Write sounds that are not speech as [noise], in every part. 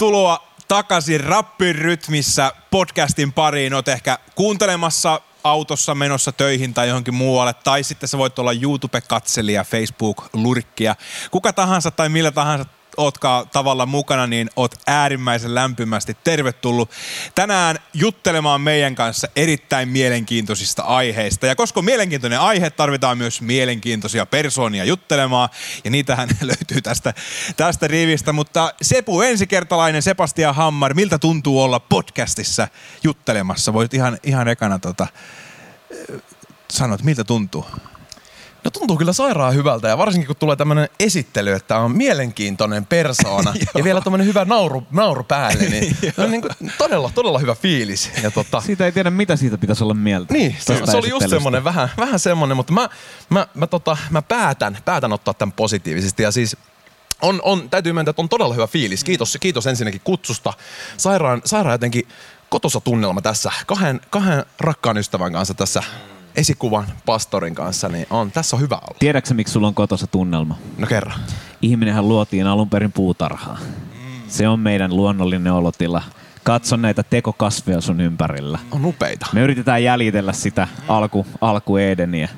Tervetuloa takaisin Rappin rytmissä podcastin pariin. Oot ehkä kuuntelemassa autossa menossa töihin tai johonkin muualle, tai sitten sä voit olla YouTube-katselija, Facebook-lurkkia, kuka tahansa tai millä tahansa ootkaan tavalla mukana, niin oot äärimmäisen lämpimästi tervetullut tänään juttelemaan meidän kanssa erittäin mielenkiintoisista aiheista. Ja koska mielenkiintoinen aihe, tarvitaan myös mielenkiintoisia persoonia juttelemaan, ja niitähän [laughs] löytyy tästä, tästä rivistä. Mutta Sepu ensikertalainen, Sebastian Hammar, miltä tuntuu olla podcastissa juttelemassa? Voit ihan, ihan ekana tota, sanoa, miltä tuntuu? No tuntuu kyllä sairaan hyvältä ja varsinkin kun tulee tämmöinen esittely, että on mielenkiintoinen persoona [laughs] ja vielä tämmöinen hyvä nauru, nauru päälle, niin [laughs] on niin kuin todella, todella hyvä fiilis. Ja tota, [laughs] Siitä ei tiedä, mitä siitä pitäisi olla mieltä. niin, se, se oli just semmoinen vähän, vähän semmoinen, mutta mä, mä, mä, tota, mä päätän, päätän ottaa tämän positiivisesti ja siis on, on, täytyy myöntää, että on todella hyvä fiilis. Kiitos, kiitos ensinnäkin kutsusta. Sairaan, sairaan jotenkin kotosa tunnelma tässä kahden, kahden rakkaan ystävän kanssa tässä esikuvan pastorin kanssa, niin on, tässä on hyvä olla. Tiedätkö miksi sulla on kotossa tunnelma? No kerran. Ihminenhän luotiin alun perin puutarhaan. Se on meidän luonnollinen olotila. Katso näitä tekokasveja sun ympärillä. On upeita. Me yritetään jäljitellä sitä alku, alku Edeniä.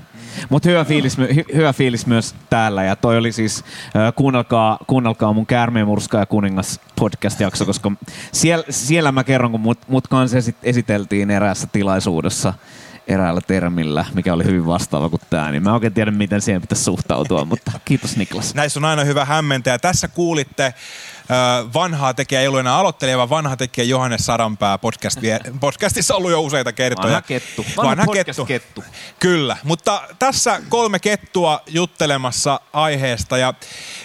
Mutta hyvä fiilis, hy- hyvä fiilis myös täällä. Ja toi oli siis, äh, kuunnelkaa, kuunnelkaa mun Käärmeenmurska ja kuningas podcast-jakso, koska siellä, siellä mä kerron, kun mut, mut kanssa esit- esiteltiin eräässä tilaisuudessa eräällä termillä, mikä oli hyvin vastaava kuin tämä, niin mä en oikein tiedä, miten siihen pitäisi suhtautua, mutta kiitos Niklas. Näissä on aina hyvä hämmentää. Tässä kuulitte vanhaa tekijä, ei ollut enää aloittelija, vaan vanha tekijä Johannes Saranpää podcast, [laughs] podcastissa ollut jo useita kertoja. Vanha kettu. Vanha podcast-kettu. Kyllä, mutta tässä kolme kettua juttelemassa aiheesta ja,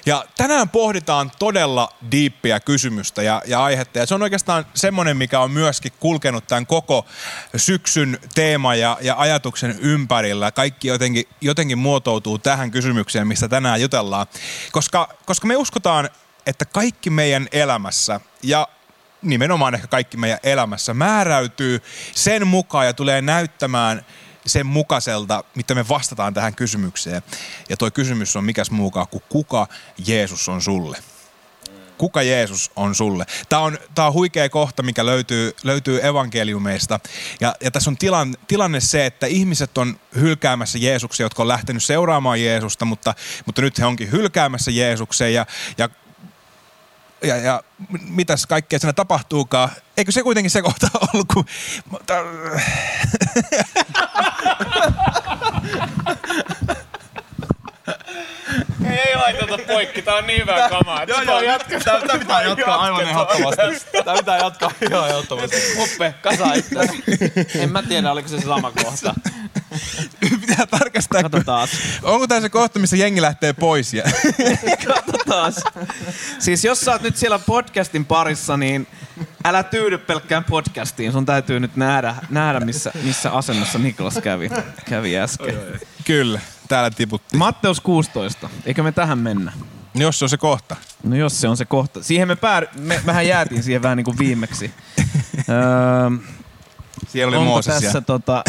ja tänään pohditaan todella diippiä kysymystä ja, ja aihetta. Ja se on oikeastaan semmoinen, mikä on myöskin kulkenut tämän koko syksyn teema ja, ja ajatuksen ympärillä. Kaikki jotenkin, jotenkin muotoutuu tähän kysymykseen, mistä tänään jutellaan. Koska, koska me uskotaan, että kaikki meidän elämässä ja nimenomaan ehkä kaikki meidän elämässä määräytyy sen mukaan ja tulee näyttämään sen mukaiselta, mitä me vastataan tähän kysymykseen. Ja tuo kysymys on mikäs muukaan kuin kuka Jeesus on sulle? Kuka Jeesus on sulle? Tämä on, tämä on huikea kohta, mikä löytyy, löytyy evankeliumeista. Ja, ja tässä on tilan, tilanne se, että ihmiset on hylkäämässä Jeesuksia, jotka on lähtenyt seuraamaan Jeesusta, mutta, mutta nyt he onkin hylkäämässä Jeesukseen. Ja, ja ja, ja mitäs kaikkea siinä tapahtuukaan. Eikö se kuitenkin se kohta [laughs] ollut, kun... Ei, ei laiteta poikki, tää on niin hyvä kamaa. Joo, joo, jatka. Tää, tää pitää jatkaa aivan ehdottomasti. Tää pitää jatkaa [laughs] ihan ehdottomasti. Muppe, kasa itse. En mä tiedä, oliko se sama kohta. [laughs] pitää tarkastaa, Kato kun, taas. onko tämä se kohta, missä jengi lähtee pois. Ja, Kato taas. Siis jos sä oot nyt siellä podcastin parissa, niin älä tyydy pelkkään podcastiin. Sun täytyy nyt nähdä, nähdä missä, missä asennossa Niklas kävi, kävi äsken. kyllä, täällä tiputtiin. Matteus 16. Eikö me tähän mennä? Jos se on se kohta. No jos se on se kohta. Siihen me, päär... me mehän jäätiin siihen vähän niin kuin viimeksi. öö, Siellä oli onko Mooses tässä tota,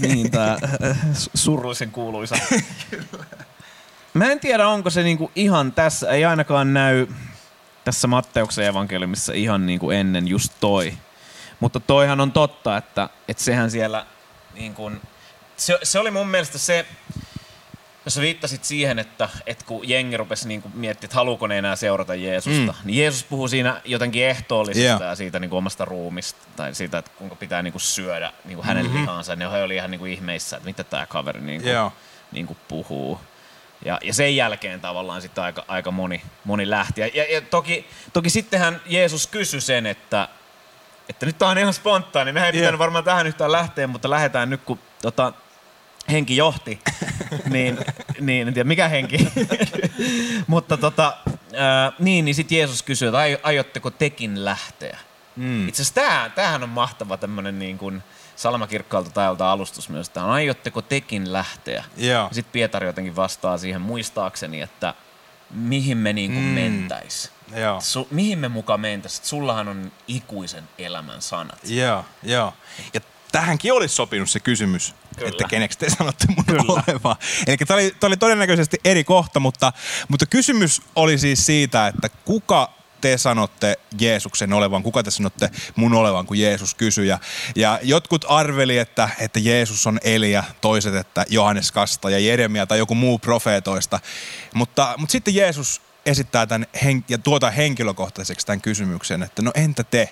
niin, tää, äh, su- surullisen kuuluisa. [laughs] Mä en tiedä, onko se niinku ihan tässä, ei ainakaan näy tässä Matteuksen evankeliumissa ihan niinku ennen just toi. Mutta toihan on totta, että, että sehän siellä niin kuin, se, se oli mun mielestä se, jos sä viittasit siihen, että, että kun jengi rupesi niin miettimään, että haluuko ne enää seurata Jeesusta, mm. niin Jeesus puhuu siinä jotenkin ehtoollisesta yeah. ja siitä niin kuin omasta ruumista, tai siitä, että kuinka pitää niin kuin syödä niin kuin hänen mm-hmm. lihansa, niin he oli ihan niin kuin ihmeissä, että mitä tämä kaveri niin kuin, Joo. niin kuin puhuu. Ja, ja sen jälkeen tavallaan sitten aika, aika moni, moni lähti. Ja, ja, ja toki, toki sittenhän Jeesus kysyi sen, että, että nyt tämä on ihan spontaani. Mehän ei pitänyt varmaan tähän yhtään lähteä, mutta lähdetään nyt, kun tota, henki johti. [laughs] niin, niin, en tiedä mikä henki. [laughs] mutta tota, ää, niin, niin sitten Jeesus kysyi, että "Ai- aiotteko tekin lähteä? Mm. Itse asiassa tämähän on mahtava tämmöinen niin kuin salamakirkkaalta tajalta alustus myös. On, aiotteko tekin lähteä? Joo. Sitten Pietari jotenkin vastaa siihen muistaakseni, että mihin me niin kuin mm. mentäis. Joo. Su, mihin me mukaan mentäis? Että Sullahan on ikuisen elämän sanat. Joo, joo. Ja tähänkin olisi sopinut se kysymys, Kyllä. että keneksi te sanotte mun olevan. Eli tämä oli, oli todennäköisesti eri kohta, mutta, mutta kysymys oli siis siitä, että kuka te sanotte Jeesuksen olevan, kuka te sanotte mun olevan, kun Jeesus kysyi. Ja, jotkut arveli, että, että Jeesus on Elia, toiset, että Johannes Kasta ja Jeremia tai joku muu profeetoista. Mutta, mutta sitten Jeesus esittää tämän hen, ja tuota henkilökohtaiseksi tämän kysymyksen, että no entä te?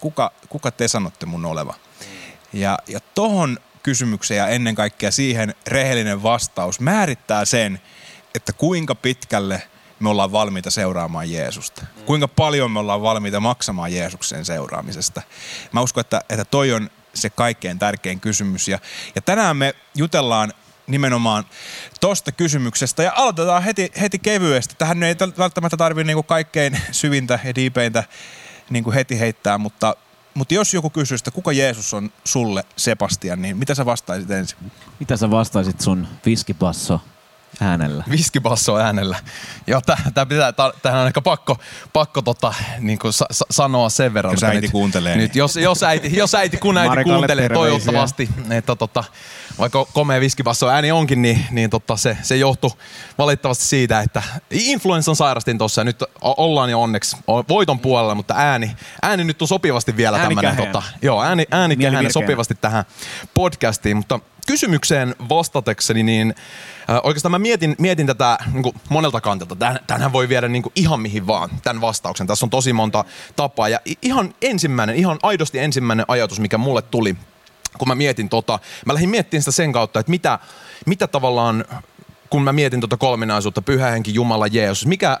Kuka, kuka te sanotte mun oleva? Ja, ja tohon kysymykseen ja ennen kaikkea siihen rehellinen vastaus määrittää sen, että kuinka pitkälle me ollaan valmiita seuraamaan Jeesusta. Kuinka paljon me ollaan valmiita maksamaan Jeesuksen seuraamisesta. Mä uskon, että, että toi on se kaikkein tärkein kysymys. Ja, ja tänään me jutellaan nimenomaan tosta kysymyksestä. Ja aloitetaan heti, heti kevyesti. Tähän ei välttämättä tarvitse niinku kaikkein syvintä ja diipeintä niinku heti heittää, mutta, mutta jos joku kysyy että kuka Jeesus on sulle, Sebastian, niin mitä sä vastaisit ensin? Mitä sä vastaisit sun viskipasso äänellä? Viskibasso äänellä. Joo, tämä pitää, tähän on ehkä pakko, pakko tota, niin kuin sa, sa, sanoa sen verran. Jos äiti nyt, kuuntelee. Nyt, niin. jos, jos, äiti, jos äiti, kun äiti Marikalle kuuntelee terveisiä. toivottavasti, että tota, vaikka komea viskibasso ääni onkin, niin, niin tota, se, se johtuu valitettavasti siitä, että influenssan sairastin tuossa nyt ollaan jo onneksi voiton puolella, mutta ääni, ääni nyt on sopivasti vielä tämmöinen. Tota, joo, ääni, ääni sopivasti tähän podcastiin, mutta kysymykseen vastatekseni, niin äh, oikeastaan mä mietin, mietin tätä niin kuin monelta kantilta. Tän, tänhän voi viedä niin kuin ihan mihin vaan, tämän vastauksen. Tässä on tosi monta tapaa. Ja ihan ensimmäinen, ihan aidosti ensimmäinen ajatus, mikä mulle tuli, kun mä mietin tota, mä lähdin miettimään sitä sen kautta, että mitä, mitä tavallaan kun mä mietin tuota kolminaisuutta, pyhä henki, Jumala, Jeesus, mikä,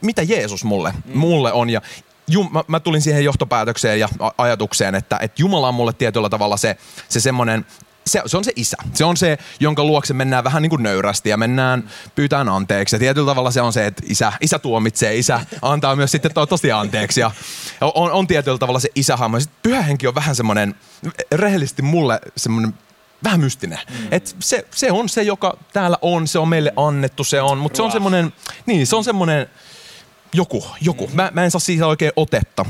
mitä Jeesus mulle, mm. mulle on ja Jum, mä, mä, tulin siihen johtopäätökseen ja ajatukseen, että, että Jumala on mulle tietyllä tavalla se, se semmoinen, se, se on se isä. Se on se, jonka luokse mennään vähän niin kuin nöyrästi ja mennään, pyytään anteeksi. Ja tietyllä tavalla se on se, että isä, isä tuomitsee, isä antaa myös sitten toivottavasti anteeksi. Ja on, on tietyllä tavalla se isähahmo. Sitten pyhä henki on vähän semmoinen, rehellisesti mulle semmoinen vähän mystinen. Mm. Et se, se on se, joka täällä on, se on meille annettu, se on, mutta se on semmoinen, niin se on semmoinen joku, joku. Mä, mä en saa siitä oikein otetta.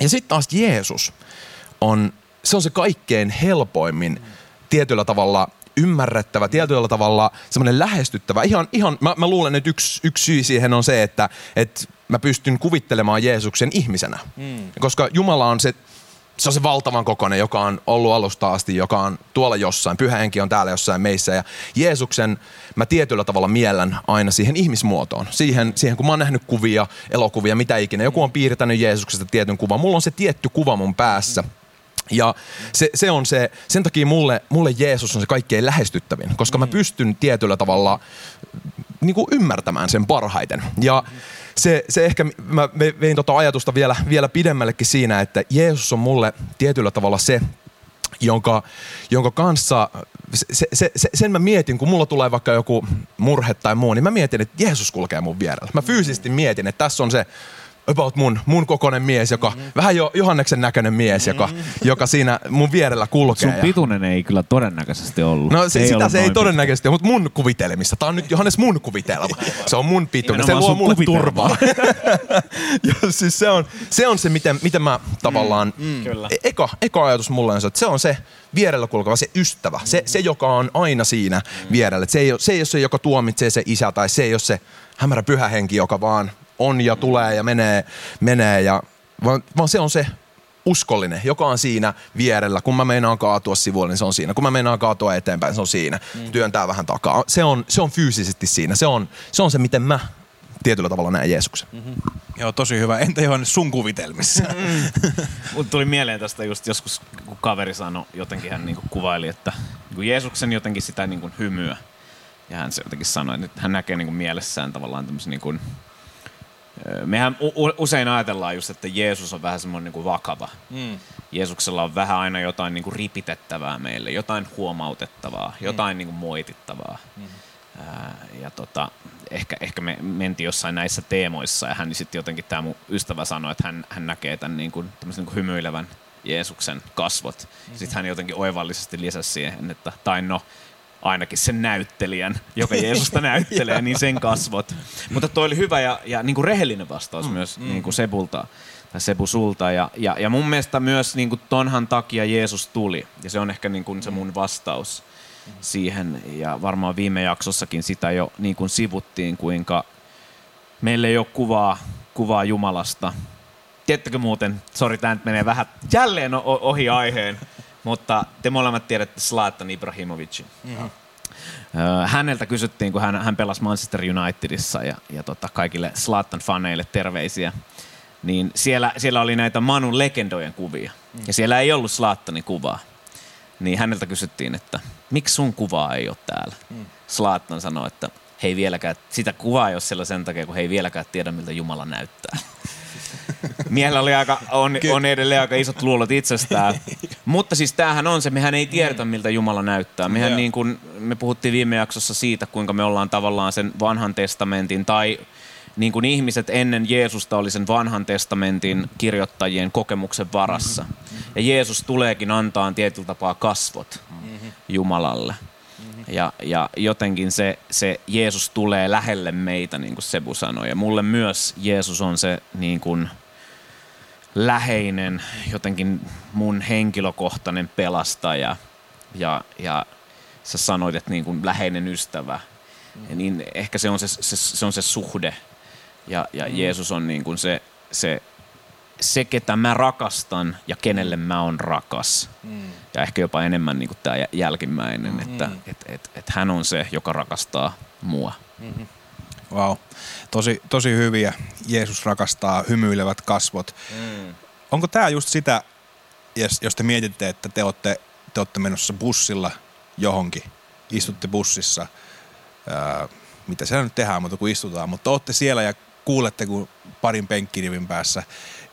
Ja sitten taas Jeesus on, se on se kaikkein helpoimmin tietyllä tavalla ymmärrettävä, tietyllä tavalla semmoinen lähestyttävä. Ihan, ihan mä, mä luulen, että yksi, yksi syy siihen on se, että, että mä pystyn kuvittelemaan Jeesuksen ihmisenä. Mm. Koska Jumala on se, se on se valtavan kokoinen, joka on ollut alusta asti, joka on tuolla jossain. Pyhä henki on täällä jossain meissä. Ja Jeesuksen mä tietyllä tavalla miellän aina siihen ihmismuotoon. Siihen, siihen kun mä oon nähnyt kuvia, elokuvia, mitä ikinä. Joku on piirtänyt Jeesuksesta tietyn kuvan. Mulla on se tietty kuva mun päässä. Ja se, se on se, sen takia mulle, mulle Jeesus on se kaikkein lähestyttävin, koska mä pystyn tietyllä tavalla niin kuin ymmärtämään sen parhaiten. Ja se, se ehkä, mä ve- vein tota ajatusta vielä, vielä pidemmällekin siinä, että Jeesus on mulle tietyllä tavalla se, jonka, jonka kanssa, se, se, se, sen mä mietin, kun mulla tulee vaikka joku murhe tai muu, niin mä mietin, että Jeesus kulkee mun vierellä. Mä fyysisesti mietin, että tässä on se about mun, mun kokoinen mies, joka, mm-hmm. vähän jo Johanneksen näköinen mies, joka, Mm-hmm. joka siinä mun vierellä kulkee. Sun ja- pituinen ei kyllä todennäköisesti ollut. No se, sitä ollut se ei todennäköisesti ole, mutta mun kuvitelmissa. Tämä on nyt Johannes mun kuvitelma. Se on mun pituinen. Se luo mulle kuvitelma. turvaa. [laughs] ja siis se on se, on se miten, miten mä tavallaan... Mm, Kyllä. Eka, eka ajatus mulle on se, että se on se vierellä kulkeva, se ystävä. Se, se joka on aina siinä vierellä. Et Se ei, ole, se ei ole se, joka tuomitsee se isä, tai se ei ole se hämärä pyhä henki, joka vaan on ja tulee ja menee, menee ja, vaan, vaan se on se uskollinen, joka on siinä vierellä. Kun mä meinaan kaatua sivuille, niin se on siinä. Kun mä meinaan kaatua eteenpäin, se on siinä. Mm. Työntää vähän takaa. Se on, se on fyysisesti siinä. Se on, se on se, miten mä tietyllä tavalla näen Jeesuksen. Mm-hmm. Joo, tosi hyvä. Entä Johannes sun kuvitelmissa? [laughs] Mut tuli mieleen tästä just joskus, kun kaveri sanoi, jotenkin hän niinku kuvaili, että niinku Jeesuksen jotenkin sitä niinku hymyä. Ja hän se jotenkin sanoi, että hän näkee niinku mielessään tavallaan tämmöisen niinku, Mehän usein ajatellaan just, että Jeesus on vähän semmoinen niinku vakava. Mm. Jeesuksella on vähän aina jotain niinku ripitettävää meille, jotain huomautettavaa, jotain mm. niinku moitittavaa. Mm. Ää, ja tota, ehkä, ehkä me mentiin jossain näissä teemoissa ja hän sitten jotenkin tämä mun ystävä sanoi, että hän, hän näkee tämän niin kuin, niin kuin hymyilevän Jeesuksen kasvot. Mm-hmm. Sitten hän jotenkin oivallisesti lisäsi siihen, että tai no ainakin sen näyttelijän, joka [laughs] Jeesusta näyttelee, niin sen kasvot. Mutta toi oli hyvä ja, ja niin kuin rehellinen vastaus mm, myös mm. Niin kuin Sebulta tai Sebu sulta. Ja, ja, ja mun mielestä myös niin kuin tonhan takia Jeesus tuli. Ja se on ehkä niin kuin se mun vastaus siihen. Ja varmaan viime jaksossakin sitä jo niin kuin sivuttiin, kuinka meillä ei ole kuvaa kuvaa Jumalasta. Tiedättekö muuten, sori tämä nyt menee vähän jälleen ohi aiheen, mutta te molemmat tiedätte Zlatan Ibrahimovicin. Mm-hmm. Häneltä kysyttiin, kun hän, hän pelasi Manchester Unitedissa ja, ja tota, kaikille Zlatan-faneille terveisiä, niin siellä, siellä oli näitä Manun legendojen kuvia. Mm. Ja siellä ei ollut Zlatanin kuvaa. Niin häneltä kysyttiin, että miksi sun kuvaa ei ole täällä? Mm. Zlatan sanoi, että he ei vieläkään, sitä kuvaa ei ole siellä sen takia, kun he ei vieläkään tiedä, miltä Jumala näyttää. Miehellä oli aika, on, on edelleen aika isot luulot itsestään. Mutta siis tämähän on se, mehän ei tiedetä, miltä Jumala näyttää. Mehän niin kuin, me puhuttiin viime jaksossa siitä, kuinka me ollaan tavallaan sen vanhan testamentin tai niin kuin ihmiset ennen Jeesusta oli sen vanhan testamentin kirjoittajien kokemuksen varassa. Ja Jeesus tuleekin antaa tietyllä tapaa kasvot Jumalalle. Ja, ja jotenkin se, se Jeesus tulee lähelle meitä, niin kuin Sebu sanoi. Ja mulle myös Jeesus on se niin kuin läheinen, jotenkin mun henkilökohtainen pelastaja. Ja, ja sä sanoit, että niin kuin läheinen ystävä. Ja niin ehkä se on se, se, se, on se suhde. Ja, ja Jeesus on niin kuin se, se se, ketä mä rakastan ja kenelle mä oon rakas. Mm. Ja ehkä jopa enemmän niin kuin tämä jälkimmäinen, mm. että et, et, et hän on se, joka rakastaa mua. Mm-hmm. Wow. Tosi, tosi hyviä. Jeesus rakastaa hymyilevät kasvot. Mm. Onko tämä just sitä, jos te mietitte, että te olette, te olette menossa bussilla johonkin, istutte bussissa, ää, mitä siellä nyt tehdään, mutta kun istutaan, mutta olette siellä ja kuulette, kun parin penkkirivin päässä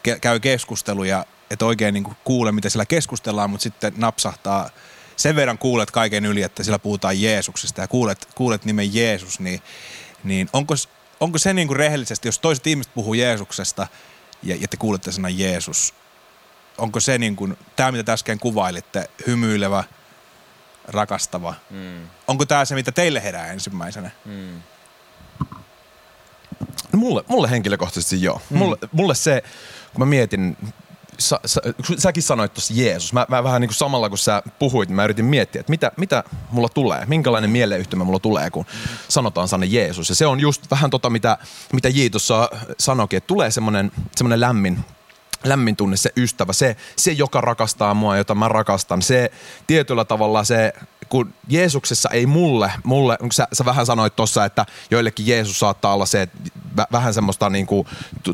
ke- käy keskusteluja, että oikein niin kuin kuule, mitä siellä keskustellaan, mutta sitten napsahtaa sen verran kuulet kaiken yli, että siellä puhutaan Jeesuksesta ja kuulet, kuulet nimen Jeesus, niin, niin onko, onko se niin kuin rehellisesti, jos toiset ihmiset puhuu Jeesuksesta ja, ja te kuulette sanan Jeesus, onko se niin kuin, tämä mitä äsken kuvailitte, hymyilevä, rakastava, mm. onko tämä se, mitä teille herää ensimmäisenä? Mm. Mulle, mulle henkilökohtaisesti joo. Mm. Mulle, mulle se, kun mä mietin, sä, sä, säkin sanoit tuossa Jeesus, mä, mä vähän niin kuin samalla kun sä puhuit, niin mä yritin miettiä, että mitä, mitä mulla tulee, minkälainen mieleyhtymä mulla tulee, kun sanotaan sana Jeesus. Ja se on just vähän tota, mitä, mitä J tuossa sanoikin, että tulee semmoinen lämmin lämmin tunne, se ystävä, se, se, joka rakastaa mua, jota mä rakastan, se tietyllä tavalla se kun Jeesuksessa ei mulle, mulle sä, sä vähän sanoit tuossa, että joillekin Jeesus saattaa olla se, että vähän semmoista niin kuin,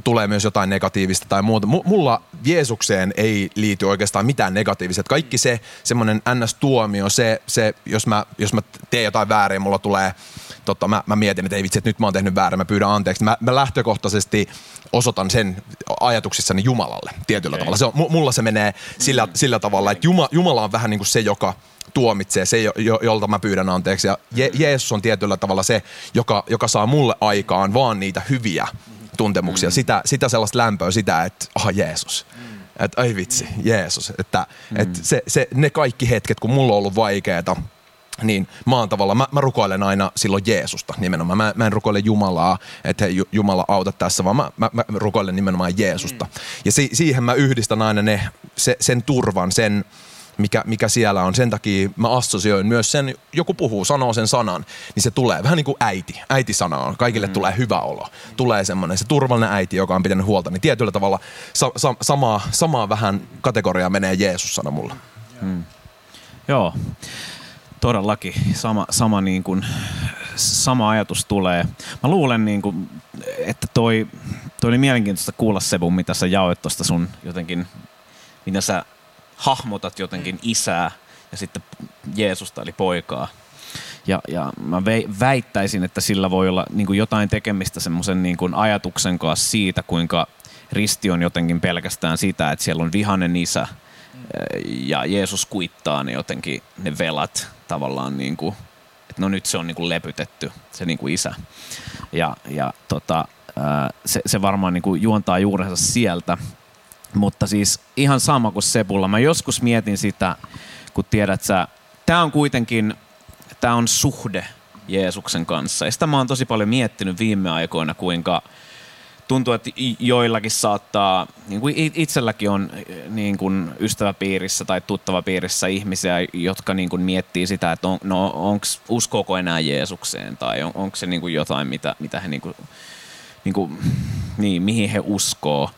tulee myös jotain negatiivista tai muuta. M- mulla Jeesukseen ei liity oikeastaan mitään negatiivista. Kaikki se semmoinen ns-tuomio, se, se jos, mä, jos mä teen jotain väärin, mulla tulee, totta, mä, mä mietin, että ei vitsi, että nyt mä oon tehnyt väärin, mä pyydän anteeksi. Mä, mä lähtökohtaisesti osoitan sen ajatuksissani Jumalalle tietyllä okay. tavalla. Se on, mulla se menee sillä, sillä tavalla, että Jumala, Jumala on vähän niin kuin se, joka – tuomitsee, se, jo, jolta mä pyydän anteeksi. Ja Je- Jeesus on tietyllä tavalla se, joka, joka saa mulle aikaan vaan niitä hyviä tuntemuksia. Mm. Sitä, sitä sellaista lämpöä, sitä, että aha Jeesus. Mm. Että ai vitsi, Jeesus. Että, mm. että se, se, ne kaikki hetket, kun mulla on ollut vaikeeta, niin mä oon tavallaan, mä, mä rukoilen aina silloin Jeesusta nimenomaan. Mä, mä en rukoile Jumalaa, että hei Jumala auta tässä, vaan mä, mä, mä rukoilen nimenomaan Jeesusta. Mm. Ja si, siihen mä yhdistän aina ne, se, sen turvan, sen, mikä, mikä siellä on. Sen takia mä assosioin myös sen, joku puhuu, sanoo sen sanan, niin se tulee vähän niin kuin äiti. Äiti-sana on. Kaikille mm. tulee hyvä olo. Tulee semmoinen se turvallinen äiti, joka on pitänyt huolta. Niin tietyllä tavalla sa- sa- samaa, samaa vähän kategoriaa menee Jeesus-sana mulla. Mm. Joo, todellakin sama, sama, niin kuin, sama ajatus tulee. Mä luulen, niin kuin, että toi, toi oli mielenkiintoista kuulla Sebu, mitä sä jaoit tuosta sun jotenkin, mitä sä hahmotat jotenkin isää ja sitten Jeesusta eli poikaa. Ja, ja mä väittäisin, että sillä voi olla niin kuin jotain tekemistä semmoisen niin kuin ajatuksen kanssa siitä, kuinka risti on jotenkin pelkästään sitä, että siellä on vihanen isä ja Jeesus kuittaa ne jotenkin ne velat tavallaan niin kuin, että no nyt se on niin kuin lepytetty, se niin kuin isä. Ja, ja tota, se, se varmaan niin kuin juontaa juurensa sieltä. Mutta siis ihan sama kuin Sepulla. Mä joskus mietin sitä, kun tiedät sä, tää on kuitenkin, tää on suhde Jeesuksen kanssa. Ja sitä mä oon tosi paljon miettinyt viime aikoina, kuinka tuntuu, että joillakin saattaa, niin kuin itselläkin on niin kuin ystäväpiirissä tai tuttavapiirissä ihmisiä, jotka niin kuin miettii sitä, että on, no, onks, uskooko enää Jeesukseen tai on, onko se niin kuin jotain, mitä, mitä he niin kuin niin kuin, niin, mihin he uskoo.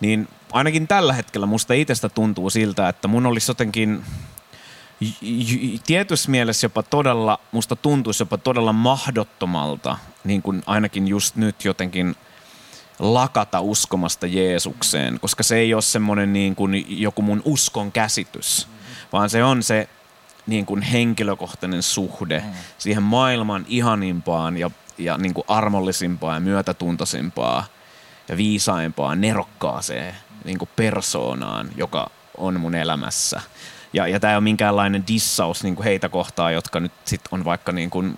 Niin ainakin tällä hetkellä musta itsestä tuntuu siltä, että mun olisi jotenkin tietyssä mielessä jopa todella, musta tuntuisi jopa todella mahdottomalta, niin kuin ainakin just nyt jotenkin lakata uskomasta Jeesukseen, koska se ei ole semmoinen niin kuin joku mun uskon käsitys, vaan se on se niin kuin henkilökohtainen suhde mm. siihen maailman ihanimpaan ja, ja niin kuin armollisimpaan ja myötätuntoisimpaan ja viisaimpaan, nerokkaaseen niin kuin persoonaan, joka on mun elämässä. Ja, ja tämä ei ole minkäänlainen dissaus niin kuin heitä kohtaan, jotka nyt sit on vaikka niin kuin,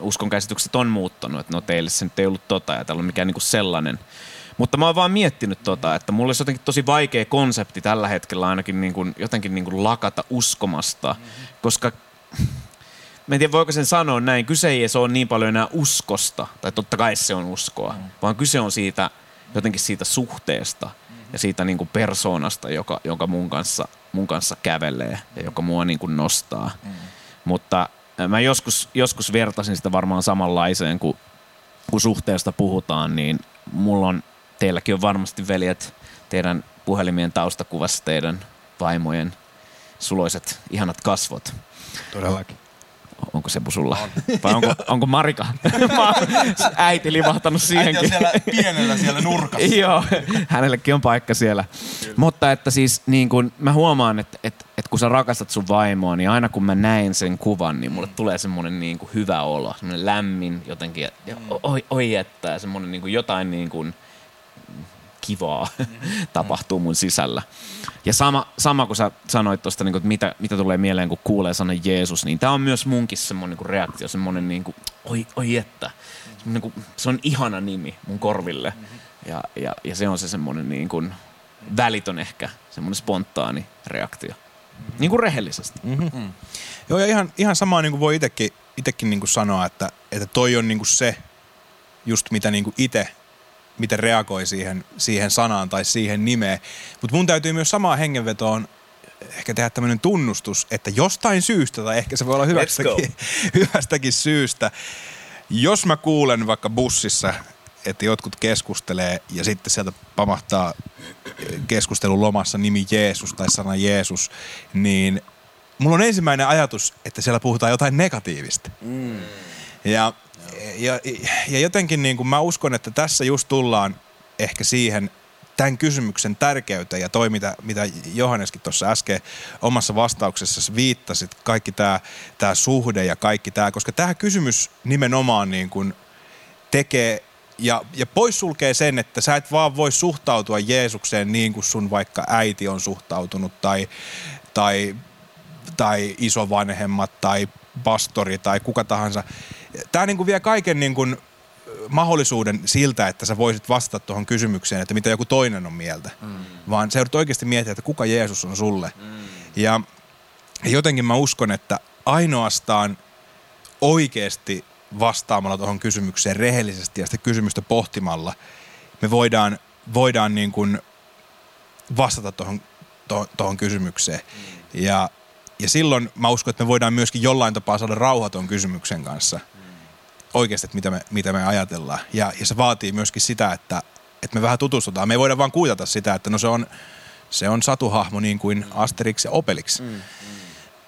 uskonkäsitykset on muuttanut, että no teille se nyt ei ollut tota ja täällä on mikään niin kuin sellainen. Mutta mä oon vaan miettinyt tota, että mulla olisi jotenkin tosi vaikea konsepti tällä hetkellä ainakin niin kuin, jotenkin niin kuin lakata uskomasta, koska [laughs] mä en tiedä voiko sen sanoa näin, kyse ei se ole niin paljon enää uskosta, tai totta kai se on uskoa, vaan kyse on siitä jotenkin siitä suhteesta ja siitä niin kuin persoonasta, joka, jonka mun kanssa, mun kanssa kävelee ja joka mua niin kuin nostaa. Mm. Mutta mä joskus, joskus vertasin sitä varmaan samanlaiseen, kun, kun suhteesta puhutaan, niin mulla on, teilläkin on varmasti veljet teidän puhelimien taustakuvassa teidän vaimojen suloiset ihanat kasvot. Todellakin. Onko se sulla? Vai onko, onko Marika? [laughs] Äiti livahtanut siihenkin. Äiti on siellä pienellä siellä nurkassa. [laughs] Joo, hänellekin on paikka siellä. Kyllä. Mutta että siis niin kun mä huomaan, että, että, että kun sä rakastat sun vaimoa, niin aina kun mä näen sen kuvan, niin mulle tulee semmoinen niin kuin hyvä olo, semmoinen lämmin jotenkin, ja oi, oi että, semmoinen niin kuin jotain niin kuin, kivaa [laughs] tapahtuu mun sisällä. Ja sama, sama kun sä sanoit tuosta, niin mitä, mitä tulee mieleen, kun kuulee sanan Jeesus, niin tämä on myös munkin semmoinen niin reaktio, semmoinen niin kuin, oi, oi että. Niin kuin, se on ihana nimi mun korville. Ja, ja, ja se on se semmoinen niin kuin, välitön ehkä, semmoinen spontaani reaktio. Niin kuin rehellisesti. Mm-hmm. Mm. Joo, ja ihan, ihan samaa niin kuin voi itsekin, niin kuin sanoa, että, että toi on niin kuin se, just mitä niin itse miten reagoi siihen, siihen sanaan tai siihen nimeen. Mutta mun täytyy myös samaan hengenvetoon ehkä tehdä tämmöinen tunnustus, että jostain syystä, tai ehkä se voi olla hyvästäkin, [laughs] hyvästäkin syystä, jos mä kuulen vaikka bussissa, että jotkut keskustelee ja sitten sieltä pamahtaa keskustelun lomassa nimi Jeesus tai sana Jeesus, niin mulla on ensimmäinen ajatus, että siellä puhutaan jotain negatiivista. Mm. Ja ja, ja jotenkin niin kuin mä uskon, että tässä just tullaan ehkä siihen tämän kysymyksen tärkeyteen ja toi, mitä, mitä Johanneskin tuossa äsken omassa vastauksessa viittasit, kaikki tämä, tämä suhde ja kaikki tämä, koska tämä kysymys nimenomaan niin kuin tekee ja, ja poissulkee sen, että sä et vaan voi suhtautua Jeesukseen niin kuin sun vaikka äiti on suhtautunut tai, tai, tai isovanhemmat tai pastori tai kuka tahansa tämä niin kuin vie kaiken niin kuin mahdollisuuden siltä, että sä voisit vastata tuohon kysymykseen, että mitä joku toinen on mieltä. Mm. Vaan sä joudut oikeasti miettiä, että kuka Jeesus on sulle. Mm. Ja jotenkin mä uskon, että ainoastaan oikeasti vastaamalla tuohon kysymykseen rehellisesti ja sitä kysymystä pohtimalla, me voidaan, voidaan niin kuin vastata tuohon, tuohon kysymykseen. Mm. Ja, ja silloin mä uskon, että me voidaan myöskin jollain tapaa saada rauhaton kysymyksen kanssa – oikeasti, että mitä me, mitä me ajatellaan. Ja, ja se vaatii myöskin sitä, että, että me vähän tutustutaan. Me ei voida vaan kuitata sitä, että no se on, se on satuhahmo niin kuin Asterix ja Obelix. Mm, mm.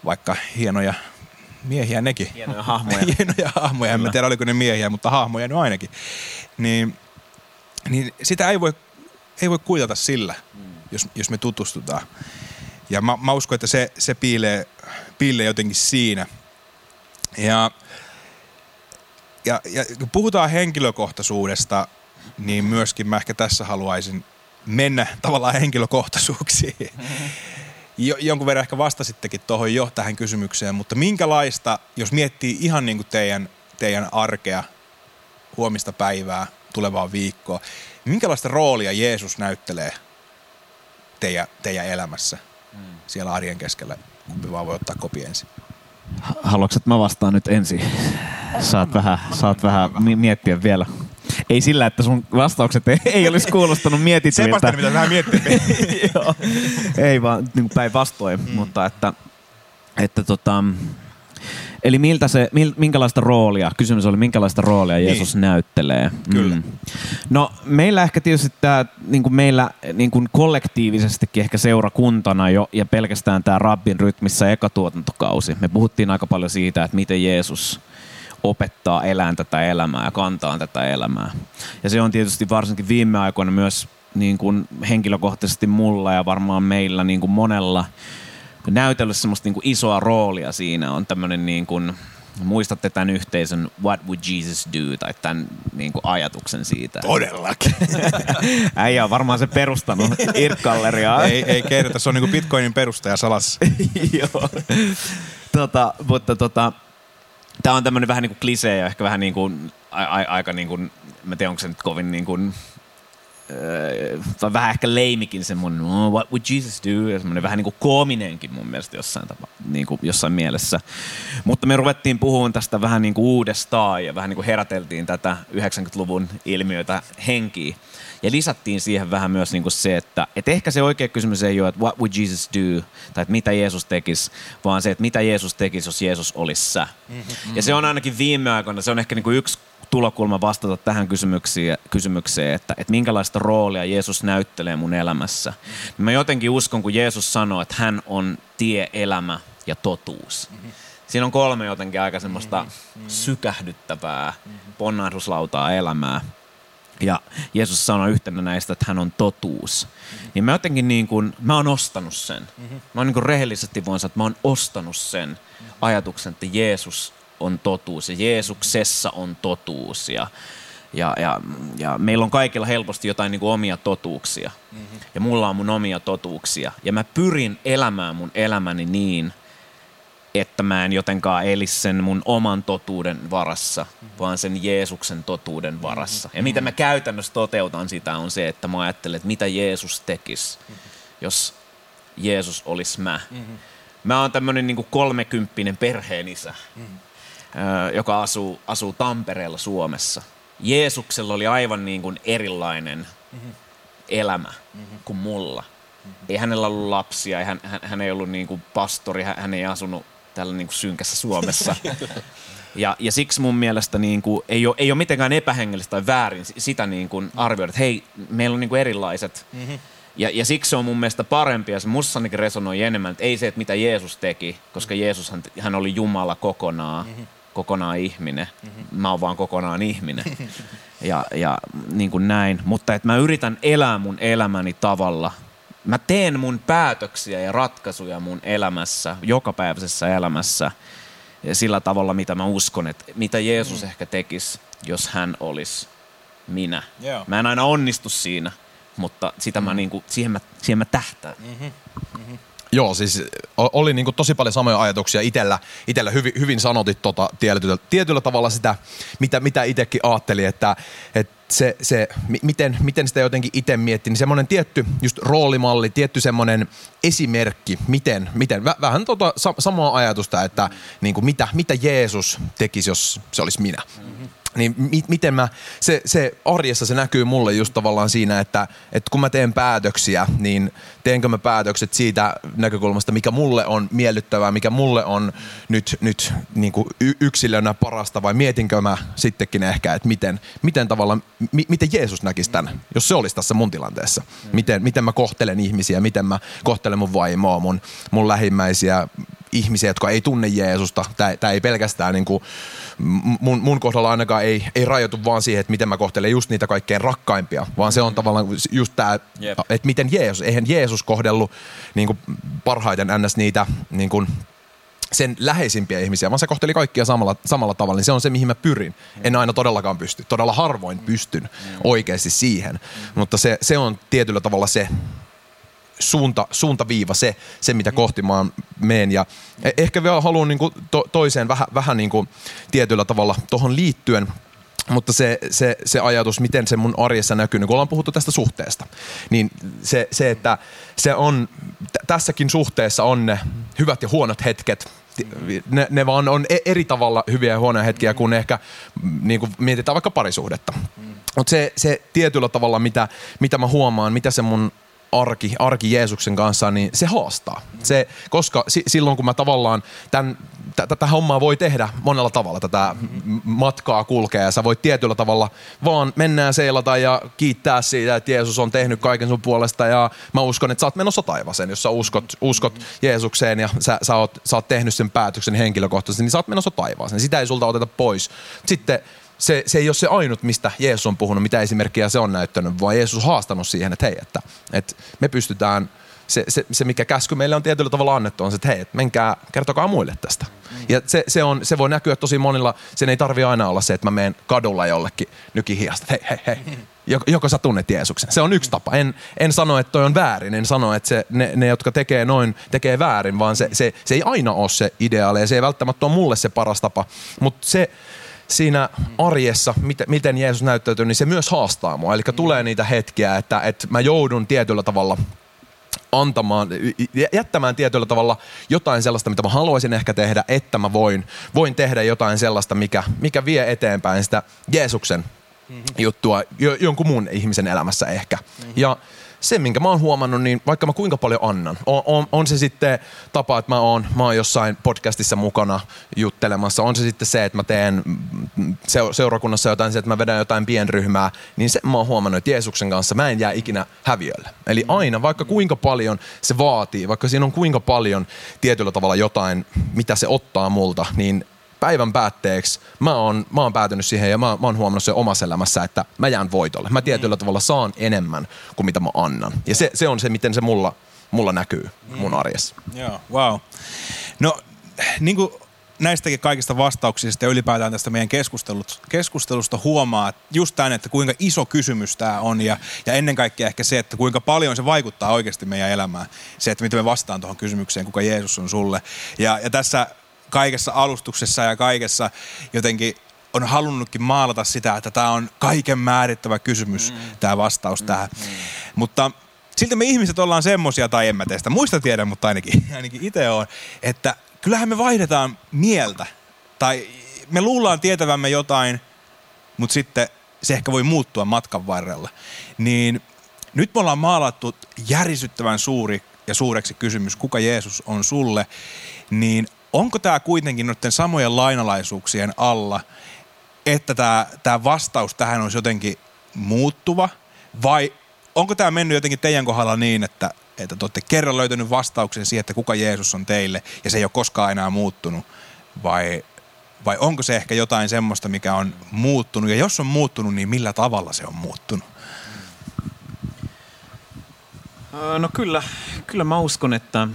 Vaikka hienoja miehiä nekin. Hienoja hahmoja. [laughs] hienoja hahmoja. En tiedä, oliko ne miehiä, mutta hahmoja no ainakin. Niin, niin sitä ei voi, ei voi kuitata sillä, mm. jos, jos me tutustutaan. Ja mä, mä uskon, että se, se piilee, piilee jotenkin siinä. Ja ja, ja kun puhutaan henkilökohtaisuudesta, niin myöskin mä ehkä tässä haluaisin mennä [laughs] tavallaan henkilökohtaisuuksiin. [laughs] Jo, jonkun verran ehkä vastasittekin tuohon jo tähän kysymykseen, mutta minkälaista, jos miettii ihan niin kuin teidän, teidän arkea, huomista päivää, tulevaa viikkoa, minkälaista roolia Jeesus näyttelee teidän, teidän elämässä siellä arjen keskellä? Kumpi vaan voi ottaa kopi ensin. Haluatko, että mä vastaan nyt ensin? Saat vähän, saat vähän miettiä vielä. Ei sillä, että sun vastaukset ei, ei olisi kuulostanut mietityiltä. Sebastian mitä vähän miettiä. [laughs] Joo. Ei vaan niin päinvastoin, mm. mutta että, että tota, Eli miltä se, mil, minkälaista roolia, kysymys oli, minkälaista roolia Jeesus näyttelee? Kyllä. No meillä ehkä tietysti tämä niin kuin meillä niin kuin kollektiivisestikin ehkä seurakuntana jo ja pelkästään tämä Rabbin rytmissä eka tuotantokausi. Me puhuttiin aika paljon siitä, että miten Jeesus opettaa elään tätä elämää ja kantaa tätä elämää. Ja se on tietysti varsinkin viime aikoina myös niin kuin henkilökohtaisesti mulla ja varmaan meillä niin kuin monella näytellyt semmoista niin kuin isoa roolia siinä. On tämmöinen niin kuin, muistatte tämän yhteisön What Would Jesus Do, tai tämän niin kuin ajatuksen siitä. Todellakin. [laughs] Äijä on varmaan se perustanut [laughs] IRC-galleriaa. ei, ei kerta, se on niinku Bitcoinin perustaja salassa. [laughs] Joo. tota, mutta tota, tämä on tämmöinen vähän niin kuin klisee ja ehkä vähän niin kuin, a, a, aika niin kuin, mä tiedän onko se nyt kovin niin kuin, öö, vähän ehkä leimikin semmoinen, oh, what would Jesus do, ja semmoinen vähän niin kuin koominenkin mun mielestä jossain, tapa, niin kuin jossain mielessä. Mutta me ruvettiin puhumaan tästä vähän niin kuin uudestaan ja vähän niin kuin heräteltiin tätä 90-luvun ilmiötä henkiin. Ja lisättiin siihen vähän myös niin kuin se, että, että ehkä se oikea kysymys ei ole, että what would Jesus do, tai että mitä Jeesus tekisi, vaan se, että mitä Jeesus tekisi, jos Jeesus olisi sä. Mm-hmm. Ja se on ainakin viime aikoina, se on ehkä niin kuin yksi tulokulma vastata tähän kysymykseen, kysymykseen että, että minkälaista roolia Jeesus näyttelee mun elämässä. Mä jotenkin uskon, kun Jeesus sanoo, että hän on tie, elämä ja totuus. Siinä on kolme jotenkin aika semmoista sykähdyttävää ponnahduslautaa elämää. Ja Jeesus sanoi yhtenä näistä, että hän on totuus. Niin mä jotenkin niin kuin, mä oon ostanut sen. Mä oon niin kuin rehellisesti voin sanoa, että mä oon ostanut sen ajatuksen, että Jeesus on totuus ja Jeesuksessa on totuus. Ja, ja, ja, ja meillä on kaikilla helposti jotain niin kuin omia totuuksia. Mm-hmm. Ja mulla on mun omia totuuksia. Ja mä pyrin elämään mun elämäni niin, että mä en jotenkaan elisi sen mun oman totuuden varassa, vaan sen Jeesuksen totuuden varassa. Ja mitä mä käytännössä toteutan sitä on se, että mä ajattelen, että mitä Jeesus tekisi, jos Jeesus olisi mä. Mä oon tämmönen niin kolmekymppinen perheenisä, joka asuu, asuu Tampereella Suomessa. Jeesuksella oli aivan niin kuin erilainen elämä kuin mulla. Ei hänellä ollut lapsia, ei hän, hän, hän ei ollut niin kuin pastori, hän, hän ei asunut täällä niin kuin synkässä Suomessa. Ja, ja siksi mun mielestä niin kuin, ei, ole, ei ole mitenkään epähengellistä tai väärin sitä niin kuin arvioida, että hei, meillä on niin kuin erilaiset. Mm-hmm. Ja, ja siksi se on mun mielestä parempi, ja se musta ainakin resonoi enemmän, että ei se, että mitä Jeesus teki, koska Jeesus hän, hän oli Jumala kokonaan, mm-hmm. kokonaan ihminen. Mm-hmm. Mä oon vaan kokonaan ihminen. ja, ja niin kuin näin. Mutta että mä yritän elää mun elämäni tavalla, mä teen mun päätöksiä ja ratkaisuja mun elämässä, jokapäiväisessä elämässä sillä tavalla, mitä mä uskon, että mitä Jeesus mm. ehkä tekisi, jos hän olisi minä. Joo. Mä en aina onnistu siinä, mutta sitä mm. mä niinku, siihen, mä, siihen mä tähtään. Mm-hmm. Mm-hmm. Joo, siis oli niinku tosi paljon samoja ajatuksia itellä. Itellä hyvin, hyvin sanotit tota tietyllä, tietyllä tavalla sitä, mitä, mitä itsekin ajattelin, että, että se, se, miten, miten sitä jotenkin itse miettii, niin semmoinen tietty just roolimalli, tietty semmoinen esimerkki, miten, miten vähän tota samaa ajatusta, että niin kuin mitä, mitä Jeesus tekisi, jos se olisi minä. Mm-hmm niin mi- miten mä, se, se arjessa se näkyy mulle just tavallaan siinä, että, että kun mä teen päätöksiä, niin teenkö mä päätökset siitä näkökulmasta, mikä mulle on miellyttävää, mikä mulle on nyt, nyt niin kuin y- yksilönä parasta, vai mietinkö mä sittenkin ehkä, että miten, miten tavallaan, mi- miten Jeesus näkisi tämän, jos se olisi tässä mun tilanteessa. Miten, miten mä kohtelen ihmisiä, miten mä kohtelen mun vaimoa, mun, mun lähimmäisiä, ihmisiä, jotka ei tunne Jeesusta. Tämä ei pelkästään niin kuin, mun, mun kohdalla ainakaan ei, ei rajoitu vaan siihen, että miten mä kohtelen just niitä kaikkein rakkaimpia, vaan se on tavallaan just tämä, yep. että miten Jeesus, eihän Jeesus kohdellut niin kuin parhaiten ns. niitä niin kuin, sen läheisimpiä ihmisiä, vaan se kohteli kaikkia samalla, samalla tavalla, niin se on se, mihin mä pyrin. En aina todellakaan pysty, todella harvoin pystyn oikeasti siihen, mutta se, se on tietyllä tavalla se, suunta, suuntaviiva se, se mitä kohti mä meen. Ja e- ehkä vielä haluan niin kuin to, toiseen vähän, vähän niin kuin tietyllä tavalla tuohon liittyen, mutta se, se, se ajatus, miten se mun arjessa näkyy, niin kun ollaan puhuttu tästä suhteesta, niin se, se että se on, tässäkin suhteessa on ne hyvät ja huonot hetket, ne, ne vaan on e- eri tavalla hyviä ja huonoja hetkiä, kun ehkä niin kuin mietitään vaikka parisuhdetta. Mutta se, se tietyllä tavalla, mitä, mitä mä huomaan, mitä se mun arki, arki Jeesuksen kanssa, niin se haastaa. Se, koska si, silloin kun mä tavallaan tämän tätä hommaa voi tehdä monella tavalla, tätä matkaa kulkea ja sä voit tietyllä tavalla vaan mennään seilata ja kiittää siitä, että Jeesus on tehnyt kaiken sun puolesta ja mä uskon, että sä oot menossa taivaseen, jos sä uskot, uskot Jeesukseen ja sä, sä, oot, sä oot tehnyt sen päätöksen henkilökohtaisesti, niin sä oot menossa taivaaseen. Sitä ei sulta oteta pois. Sitten se, se ei ole se ainut, mistä Jeesus on puhunut, mitä esimerkkiä se on näyttänyt, vaan Jeesus on haastanut siihen, että hei, että, että me pystytään, se, se, se, mikä käsky meille on tietyllä tavalla annettu, on se, että hei, että menkää, kertokaa muille tästä. Mm. Ja se, se, on, se voi näkyä tosi monilla, sen ei tarvi aina olla se, että mä menen kadulla jollekin nykihiasta, hei, hei, hei, [laughs] joko, joko sä tunnet Jeesuksen. Se on yksi tapa. En, en sano, että toi on väärin, en sano, että se, ne, ne, jotka tekee noin, tekee väärin, vaan se, se, se ei aina ole se ideaali ja se ei välttämättä ole mulle se paras tapa. Mutta se, siinä arjessa, miten, Jeesus näyttäytyy, niin se myös haastaa mua. Eli tulee niitä hetkiä, että, että mä joudun tietyllä tavalla antamaan, jättämään tietyllä tavalla jotain sellaista, mitä mä haluaisin ehkä tehdä, että mä voin, voin tehdä jotain sellaista, mikä, mikä vie eteenpäin sitä Jeesuksen mm-hmm. juttua jo, jonkun muun ihmisen elämässä ehkä. Mm-hmm. Ja se, minkä mä oon huomannut, niin vaikka mä kuinka paljon annan, on, on, on se sitten tapa, että mä oon, mä oon jossain podcastissa mukana juttelemassa, on se sitten se, että mä teen seurakunnassa jotain, se, että mä vedän jotain pienryhmää, niin se mä oon huomannut, että Jeesuksen kanssa mä en jää ikinä häviölle. Eli aina, vaikka kuinka paljon se vaatii, vaikka siinä on kuinka paljon tietyllä tavalla jotain, mitä se ottaa multa, niin päivän päätteeksi mä oon, mä oon päätynyt siihen ja mä, mä oon huomannut se omassa elämässä, että mä jään voitolle. Mä tietyllä tavalla saan enemmän kuin mitä mä annan. Ja se, se on se, miten se mulla, mulla näkyy mun mm. arjessa. Joo, wow. No niin kuin näistäkin kaikista vastauksista ja ylipäätään tästä meidän keskustelusta huomaa just tämän, että kuinka iso kysymys tämä on ja, ja ennen kaikkea ehkä se, että kuinka paljon se vaikuttaa oikeasti meidän elämään. Se, että miten me vastaan tuohon kysymykseen, kuka Jeesus on sulle. Ja, ja tässä kaikessa alustuksessa ja kaikessa jotenkin on halunnutkin maalata sitä, että tämä on kaiken määrittävä kysymys, mm. tämä vastaus mm. tähän. Mm. Mutta silti me ihmiset ollaan semmosia, tai en mä teistä muista tiedä, mutta ainakin, [laughs] ainakin itse on, että kyllähän me vaihdetaan mieltä. Tai me luullaan tietävämme jotain, mutta sitten se ehkä voi muuttua matkan varrella. Niin nyt me ollaan maalattu järisyttävän suuri ja suureksi kysymys, kuka Jeesus on sulle, niin onko tämä kuitenkin noiden samojen lainalaisuuksien alla, että tämä, tämä vastaus tähän olisi jotenkin muuttuva, vai onko tämä mennyt jotenkin teidän kohdalla niin, että, että te olette kerran löytänyt vastauksen siihen, että kuka Jeesus on teille, ja se ei ole koskaan enää muuttunut, vai, vai onko se ehkä jotain semmoista, mikä on muuttunut, ja jos on muuttunut, niin millä tavalla se on muuttunut? No kyllä, kyllä mä uskon, että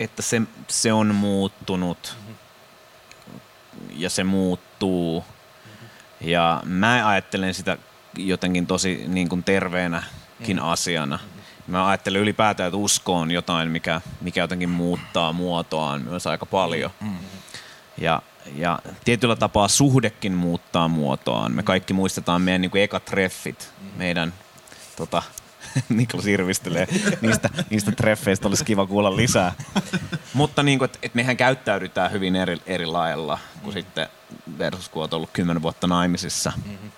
että se, se on muuttunut ja se muuttuu. Ja mä ajattelen sitä jotenkin tosi niin kuin terveenäkin asiana. Mä ajattelen ylipäätään, että usko on jotain, mikä, mikä jotenkin muuttaa muotoaan myös aika paljon. Ja, ja tietyllä tapaa suhdekin muuttaa muotoaan. Me kaikki muistetaan meidän niin kuin ekat treffit, meidän tota, [laughs] Niklas irvistelee niistä, niistä treffeistä, olisi kiva kuulla lisää. Mutta niin kuin, että, että mehän käyttäydytään hyvin eri, eri lailla kuin sitten versus kun olet ollut kymmenen vuotta naimisissa mm-hmm.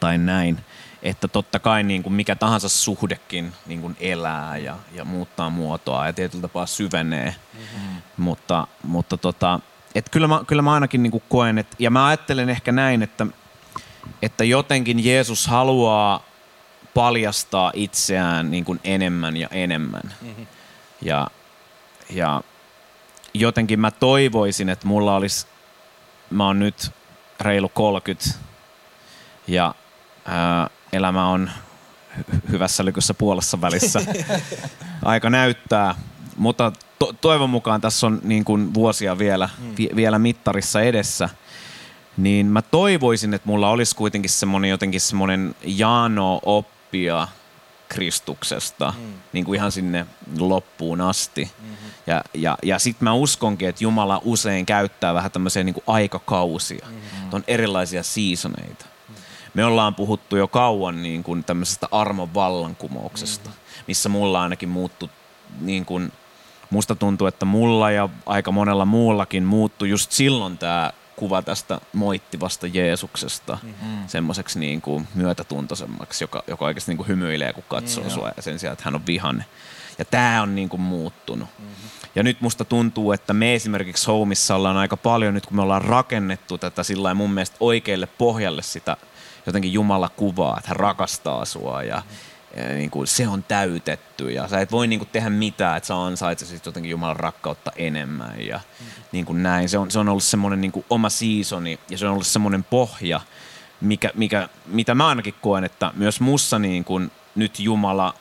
tai näin. Että totta kai niin kuin mikä tahansa suhdekin niin kuin elää ja, ja muuttaa muotoa ja tietyllä tapaa syvenee. Mm-hmm. Mutta, mutta tota, että kyllä, mä, kyllä mä ainakin niin kuin koen, että, ja mä ajattelen ehkä näin, että, että jotenkin Jeesus haluaa paljastaa itseään niin kuin enemmän ja enemmän. Mm-hmm. Ja, ja jotenkin mä toivoisin, että mulla olisi, mä oon nyt reilu 30 ja ää, elämä on hy- hyvässä lykyssä puolessa välissä. [laughs] Aika näyttää, mutta to- toivon mukaan tässä on niin kuin vuosia vielä, mm. vi- vielä mittarissa edessä – niin mä toivoisin, että mulla olisi kuitenkin semmoinen jotenkin semmoinen jano op oppia Kristuksesta mm. niin kuin ihan sinne loppuun asti. Mm-hmm. Ja, ja, ja sitten mä uskonkin, että Jumala usein käyttää vähän tämmöisiä niin kuin aikakausia. Mm-hmm. On erilaisia seasoneita. Mm-hmm. Me ollaan puhuttu jo kauan niin kuin tämmöisestä armon vallankumouksesta, mm-hmm. missä mulla ainakin muuttu niin kuin, musta tuntuu, että mulla ja aika monella muullakin muuttui just silloin tämä kuva tästä moittivasta Jeesuksesta mm-hmm. semmoiseksi niin kuin myötätuntoisemmaksi, joka, joka oikeasti niin kuin hymyilee, kun katsoo mm, sua ja sen sijaan, että hän on vihanne. Ja tämä on niin kuin muuttunut. Ja nyt musta tuntuu, että me esimerkiksi Homissa ollaan aika paljon, nyt kun me ollaan rakennettu tätä sillä mun mielestä oikealle pohjalle sitä jotenkin Jumala kuvaa, että hän rakastaa sua ja, ja niin kuin se on täytetty ja sä et voi niin kuin tehdä mitään, että sä ansaitsisit jotenkin Jumalan rakkautta enemmän ja niin kuin näin. Se on, se on ollut semmoinen niin kuin oma seasoni ja se on ollut semmoinen pohja, mikä, mikä, mitä mä ainakin koen, että myös mussa niin kuin nyt Jumala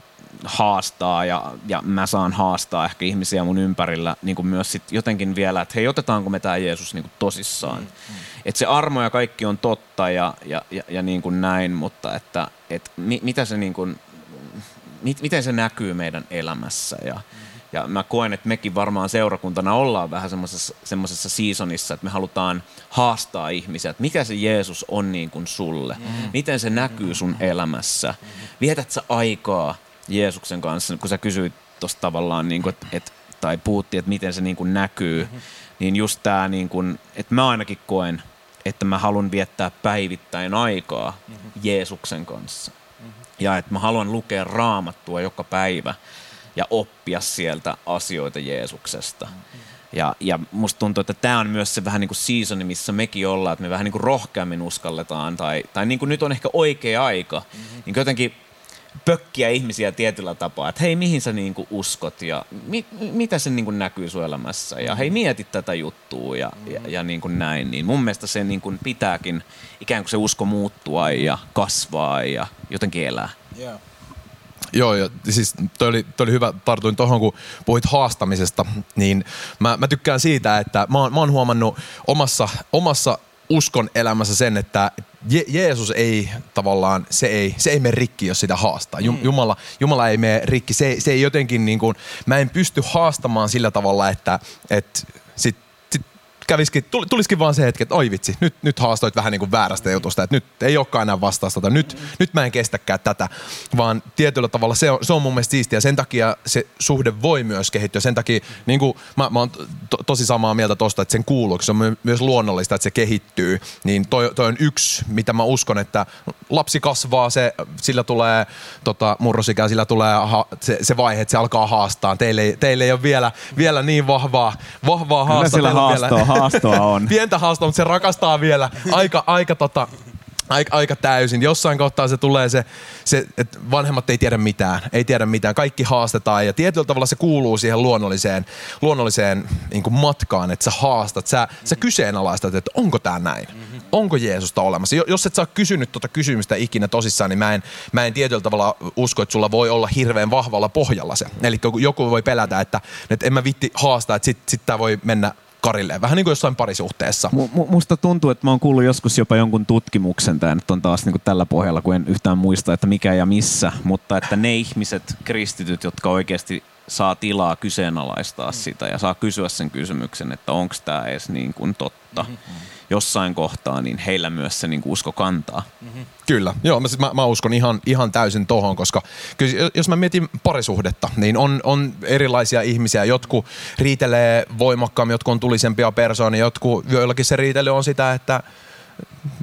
haastaa ja, ja mä saan haastaa ehkä ihmisiä mun ympärillä niin kuin myös sit jotenkin vielä, että hei otetaanko me tämä Jeesus niin kuin tosissaan. Mm, mm. Että se armo ja kaikki on totta ja, ja, ja, ja niin kuin näin, mutta että et mi, mitä se niin kuin, miten se näkyy meidän elämässä ja, ja mä koen, että mekin varmaan seurakuntana ollaan vähän semmoisessa, semmoisessa seasonissa, että me halutaan haastaa ihmisiä, että mikä se Jeesus on niin kuin sulle, miten se näkyy sun elämässä, vietät sä aikaa Jeesuksen kanssa, kun sä kysyit tuosta tavallaan, niin kuin, että, että, tai puhuttiin, että miten se niin kuin näkyy, niin just tämä, niin kuin, että mä ainakin koen, että mä haluan viettää päivittäin aikaa. Jeesuksen kanssa. Ja että mä haluan lukea raamattua joka päivä ja oppia sieltä asioita Jeesuksesta. Ja, ja musta tuntuu, että tämä on myös se vähän niin kuin seasoni, missä mekin ollaan, että me vähän niin kuin rohkeammin uskalletaan, tai, tai niin kuin nyt on ehkä oikea aika. Mm-hmm. Niin jotenkin pökkiä ihmisiä tietyllä tapaa, että hei, mihin sä niinku uskot ja mi, mitä se niinku näkyy sun elämässä ja hei, mieti tätä juttua ja, ja, ja niinku näin. Niin mun mielestä se niinku pitääkin ikään kuin se usko muuttua ja kasvaa ja jotenkin elää. Yeah. Joo, ja siis toi oli, toi oli hyvä, tartuin tuohon, kun puhuit haastamisesta, niin mä, mä tykkään siitä, että mä oon, mä oon huomannut omassa, omassa uskon elämässä sen, että Je- Jeesus ei tavallaan, se ei, se ei mene rikki, jos sitä haastaa. Mm. Jumala, Jumala ei mene rikki. Se, se ei jotenkin niin kuin, mä en pysty haastamaan sillä tavalla, että, että sit käviskin, tulisikin vaan se hetki, että oi vitsi, nyt, nyt haastoit vähän niin kuin väärästä jutusta, että nyt ei olekaan enää vastausta, nyt, mm. nyt mä en kestäkään tätä, vaan tietyllä tavalla se on, se on mun mielestä siistiä, sen takia se suhde voi myös kehittyä, sen takia niin kuin, mä, mä oon to, tosi samaa mieltä tosta, että sen kuuluu, se on myös luonnollista, että se kehittyy, niin toi, toi on yksi, mitä mä uskon, että lapsi kasvaa, se, sillä tulee tota, murrosikä, sillä tulee ha, se, se vaihe, että se alkaa haastaa, teille, teille ei ole vielä, vielä niin vahvaa, vahvaa haastaa. Kyllä sillä haastaa haastoa on. [laughs] Pientä haastoa, mutta se rakastaa vielä aika, aika tota, aika, aika täysin. Jossain kohtaa se tulee se, se että vanhemmat ei tiedä mitään, ei tiedä mitään, kaikki haastetaan ja tietyllä tavalla se kuuluu siihen luonnolliseen, luonnolliseen niin kuin matkaan, että sä haastat, sä, sä kyseenalaistat, että onko tämä näin, onko Jeesusta olemassa. Jos et ole kysynyt tuota kysymystä ikinä tosissaan, niin mä en, mä en tietyllä tavalla usko, että sulla voi olla hirveän vahvalla pohjalla se. Eli joku voi pelätä, että, että en mä vitti haastaa, että sit, sit tää voi mennä karilleen. Vähän niin kuin jossain parisuhteessa. M- musta tuntuu, että mä oon kuullut joskus jopa jonkun tutkimuksen, tämä nyt on taas niin kuin tällä pohjalla, kun en yhtään muista, että mikä ja missä, mutta että ne ihmiset, kristityt, jotka oikeasti saa tilaa kyseenalaistaa sitä ja saa kysyä sen kysymyksen, että onko tämä edes niin kuin totta. Mm-hmm jossain kohtaa, niin heillä myös se niin kuin usko kantaa. Mm-hmm. Kyllä, joo, mä, mä, mä uskon ihan, ihan täysin tohon, koska kyllä, jos mä mietin parisuhdetta, niin on, on erilaisia ihmisiä, jotkut riitelee voimakkaammin, jotkut on tulisempia persoonia, jotkut, joillakin se riitely on sitä, että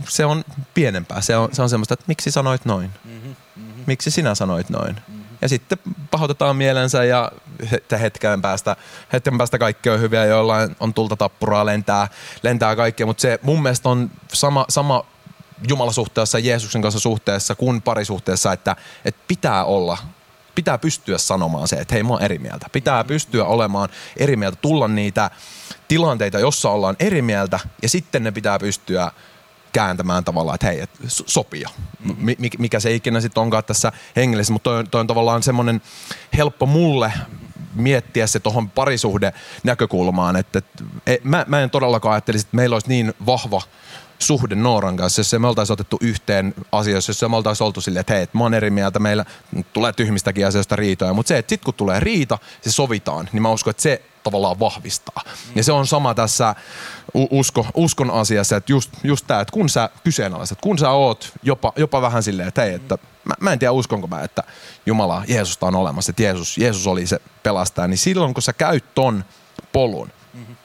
se on pienempää, se on, se on semmoista, että miksi sanoit noin, mm-hmm. Mm-hmm. miksi sinä sanoit noin. Mm-hmm ja sitten pahoitetaan mielensä ja hetken päästä, hetken päästä kaikki on hyviä, joillain on tulta tappuraa, lentää, lentää kaikkea, mutta se mun mielestä on sama, sama Jumalasuhteessa Jeesuksen kanssa suhteessa kuin parisuhteessa, että, että pitää olla pitää pystyä sanomaan se, että hei mä oon eri mieltä. Pitää pystyä olemaan eri mieltä, tulla niitä tilanteita, jossa ollaan eri mieltä ja sitten ne pitää pystyä kääntämään tavallaan, että hei, et sopia. Mikä se ikinä sitten onkaan tässä hengellisessä, mutta toi, toi on tavallaan semmoinen helppo mulle miettiä se tuohon parisuhde näkökulmaan, että, että e, mä, mä en todellakaan ajattelisi, että meillä olisi niin vahva suhde Nooran kanssa, jos me oltaisiin otettu yhteen asioissa, jos me oltaisiin oltu silleen, että hei, mä oon eri mieltä, meillä tulee tyhmistäkin asioista riitoja, mutta se, että sitten kun tulee riita, se sovitaan, niin mä uskon, että se tavallaan vahvistaa. Mm. Ja se on sama tässä usko, uskon asiassa, että just, just tämä, että kun sä kyseenalaistat, kun sä oot jopa, jopa vähän silleen, että hei, että mä, mä en tiedä uskonko mä, että Jumala, Jeesusta on olemassa, että Jeesus, Jeesus oli se pelastaja, niin silloin kun sä käyt ton polun mm-hmm.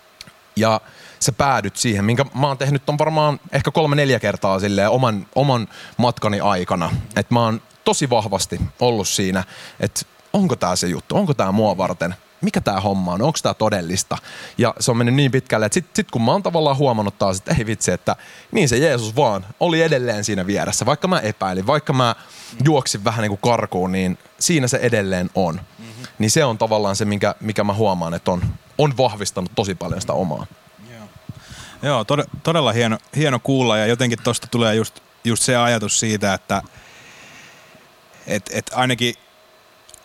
ja sä päädyt siihen, minkä mä oon tehnyt on varmaan ehkä kolme-neljä kertaa silleen oman, oman matkani aikana, että mä oon tosi vahvasti ollut siinä, että onko tämä se juttu, onko tämä mua varten, mikä tämä homma on, onko tämä todellista. Ja se on mennyt niin pitkälle, että sitten sit kun mä oon tavallaan huomannut taas, että ei vitsi, että niin se Jeesus vaan oli edelleen siinä vieressä. Vaikka mä epäilin, vaikka mä juoksin vähän niin kuin karkuun, niin siinä se edelleen on. Mm-hmm. Niin se on tavallaan se, mikä, mikä mä huomaan, että on, on vahvistanut tosi paljon sitä omaa. Joo, tod- todella hieno, hieno kuulla ja jotenkin tuosta tulee just, just se ajatus siitä, että et, et ainakin,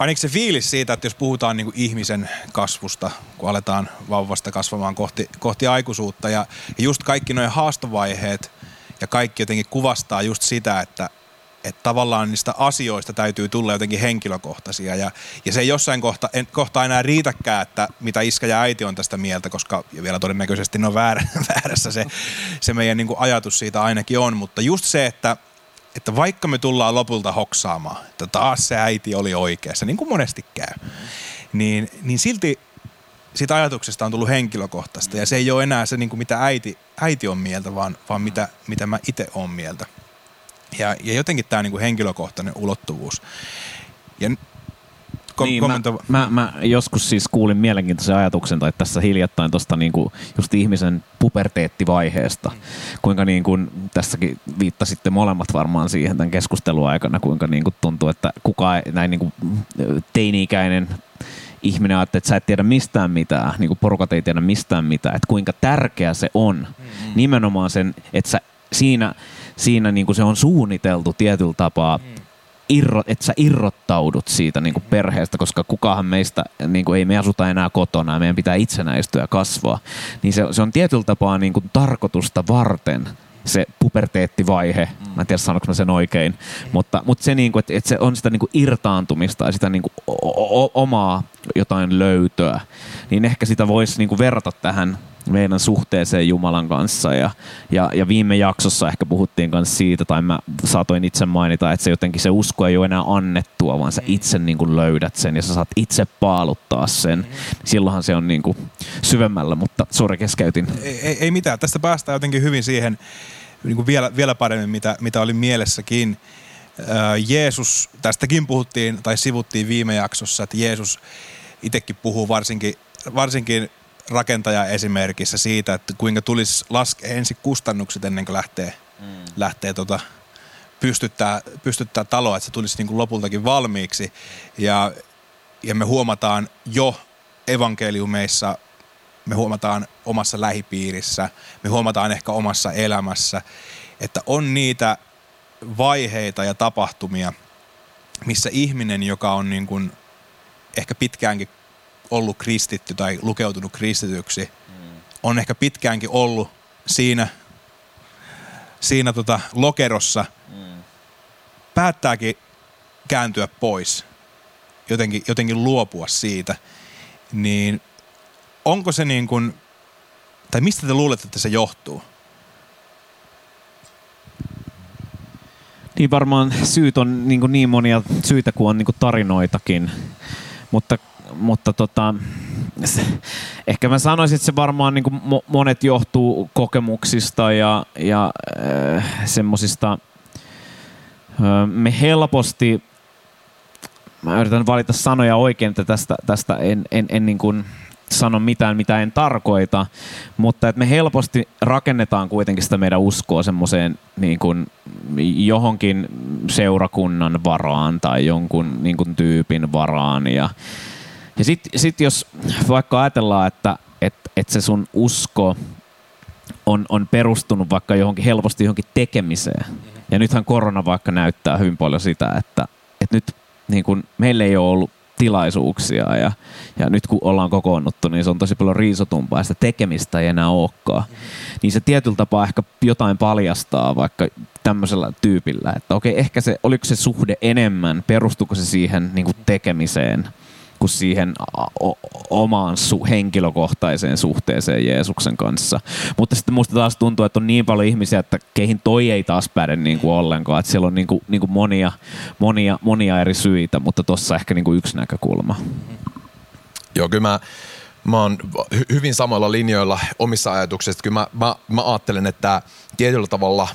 ainakin se fiilis siitä, että jos puhutaan niin ihmisen kasvusta, kun aletaan vauvasta kasvamaan kohti, kohti aikuisuutta ja, ja just kaikki nuo haastovaiheet ja kaikki jotenkin kuvastaa just sitä, että että tavallaan niistä asioista täytyy tulla jotenkin henkilökohtaisia ja, ja se ei jossain kohta, en, kohta enää riitäkään, että mitä iskä ja äiti on tästä mieltä, koska vielä todennäköisesti ne on väärä, [laughs] väärässä se, se meidän niin kuin ajatus siitä ainakin on, mutta just se, että, että vaikka me tullaan lopulta hoksaamaan, että taas se äiti oli oikeassa, niin kuin monesti käy, niin, niin silti siitä ajatuksesta on tullut henkilökohtaista ja se ei ole enää se, niin kuin mitä äiti, äiti on mieltä, vaan, vaan mitä, mitä mä itse olen mieltä. Ja, ja jotenkin tämä niinku henkilökohtainen ulottuvuus. Ja kom- niin, mä, mä, mä, joskus siis kuulin mielenkiintoisen ajatuksen, tai tässä hiljattain tuosta niinku just ihmisen puberteettivaiheesta. Mm. Kuinka niin kuin, tässäkin viittasitte molemmat varmaan siihen tämän keskustelun aikana, kuinka niin kuin tuntuu, että kukaan näin niin kuin teini-ikäinen ihminen ajattelee, että sä et tiedä mistään mitään, niin kuin porukat ei tiedä mistään mitään, että kuinka tärkeä se on. Mm. Nimenomaan sen, että sä siinä siinä niin kuin se on suunniteltu tietyllä tapaa, mm. Irro, että sä irrottaudut siitä niin kuin perheestä, koska kukahan meistä, niin kuin ei me asuta enää kotona ja meidän pitää itsenäistyä ja kasvaa, niin se, se on tietyllä tapaa niin kuin tarkoitusta varten se puberteettivaihe, mm. mä en tiedä sanoinko mä sen oikein, mutta, mutta se, niin kuin, että, että se on sitä niin kuin irtaantumista ja sitä niin kuin o- o- omaa jotain löytöä, niin ehkä sitä voisi niin kuin verrata tähän meidän suhteeseen Jumalan kanssa. Ja, ja, ja viime jaksossa ehkä puhuttiin myös siitä, tai mä saatoin itse mainita, että se jotenkin se usko ei ole enää annettua, vaan sä itse niin kuin löydät sen ja sä saat itse paaluttaa sen. Silloinhan se on niin kuin syvemmällä, mutta suora keskeytin. Ei, ei, ei mitään, tästä päästään jotenkin hyvin siihen niin kuin vielä, vielä paremmin, mitä, mitä oli mielessäkin. Jeesus, tästäkin puhuttiin tai sivuttiin viime jaksossa, että Jeesus itsekin puhuu varsinkin, varsinkin rakentaja esimerkissä siitä, että kuinka tulisi laskea ensin kustannukset ennen kuin lähtee, mm. lähtee tota, pystyttää, pystyttää taloa, että se tulisi niin kuin lopultakin valmiiksi. Ja, ja me huomataan jo evankeliumeissa, me huomataan omassa lähipiirissä, me huomataan ehkä omassa elämässä, että on niitä vaiheita ja tapahtumia, missä ihminen, joka on niin kuin ehkä pitkäänkin ollut kristitty tai lukeutunut kristityksi, mm. on ehkä pitkäänkin ollut siinä, siinä tota lokerossa, mm. päättääkin kääntyä pois, jotenkin, jotenkin luopua siitä, niin onko se niin kuin, tai mistä te luulette, että se johtuu? Niin varmaan syyt on niin, kuin niin monia syitä kuin on niin kuin tarinoitakin, mutta mutta tota, ehkä mä sanoisin, että se varmaan niin kuin monet johtuu kokemuksista ja, ja äh, semmoisista, äh, me helposti, mä yritän valita sanoja oikein, että tästä, tästä en, en, en niin kuin sano mitään, mitä en tarkoita, mutta että me helposti rakennetaan kuitenkin sitä meidän uskoa semmoiseen niin kuin johonkin seurakunnan varaan tai jonkun niin kuin tyypin varaan ja, ja sitten sit jos vaikka ajatellaan, että et, et se sun usko on, on perustunut vaikka johonkin helposti johonkin tekemiseen. Ja nythän korona vaikka näyttää hyvin paljon sitä, että, että nyt niin kun meillä ei ole ollut tilaisuuksia ja, ja nyt kun ollaan kokoonnuttu, niin se on tosi paljon riisotumpaa ja sitä tekemistä ei enää olekaan. Niin se tietyllä tapaa ehkä jotain paljastaa vaikka tämmöisellä tyypillä, että okei, ehkä se, oliko se suhde enemmän, perustuko se siihen niin tekemiseen – kuin siihen omaan su- henkilökohtaiseen suhteeseen Jeesuksen kanssa. Mutta sitten musta taas tuntuu, että on niin paljon ihmisiä, että keihin toi ei taas päde niin kuin ollenkaan. Että siellä on niin kuin, niin kuin monia, monia, monia eri syitä, mutta tuossa ehkä niin kuin yksi näkökulma. Joo, kyllä mä, mä oon hyvin samoilla linjoilla omissa ajatuksissa. Kyllä mä, mä, mä ajattelen, että tietyllä tavalla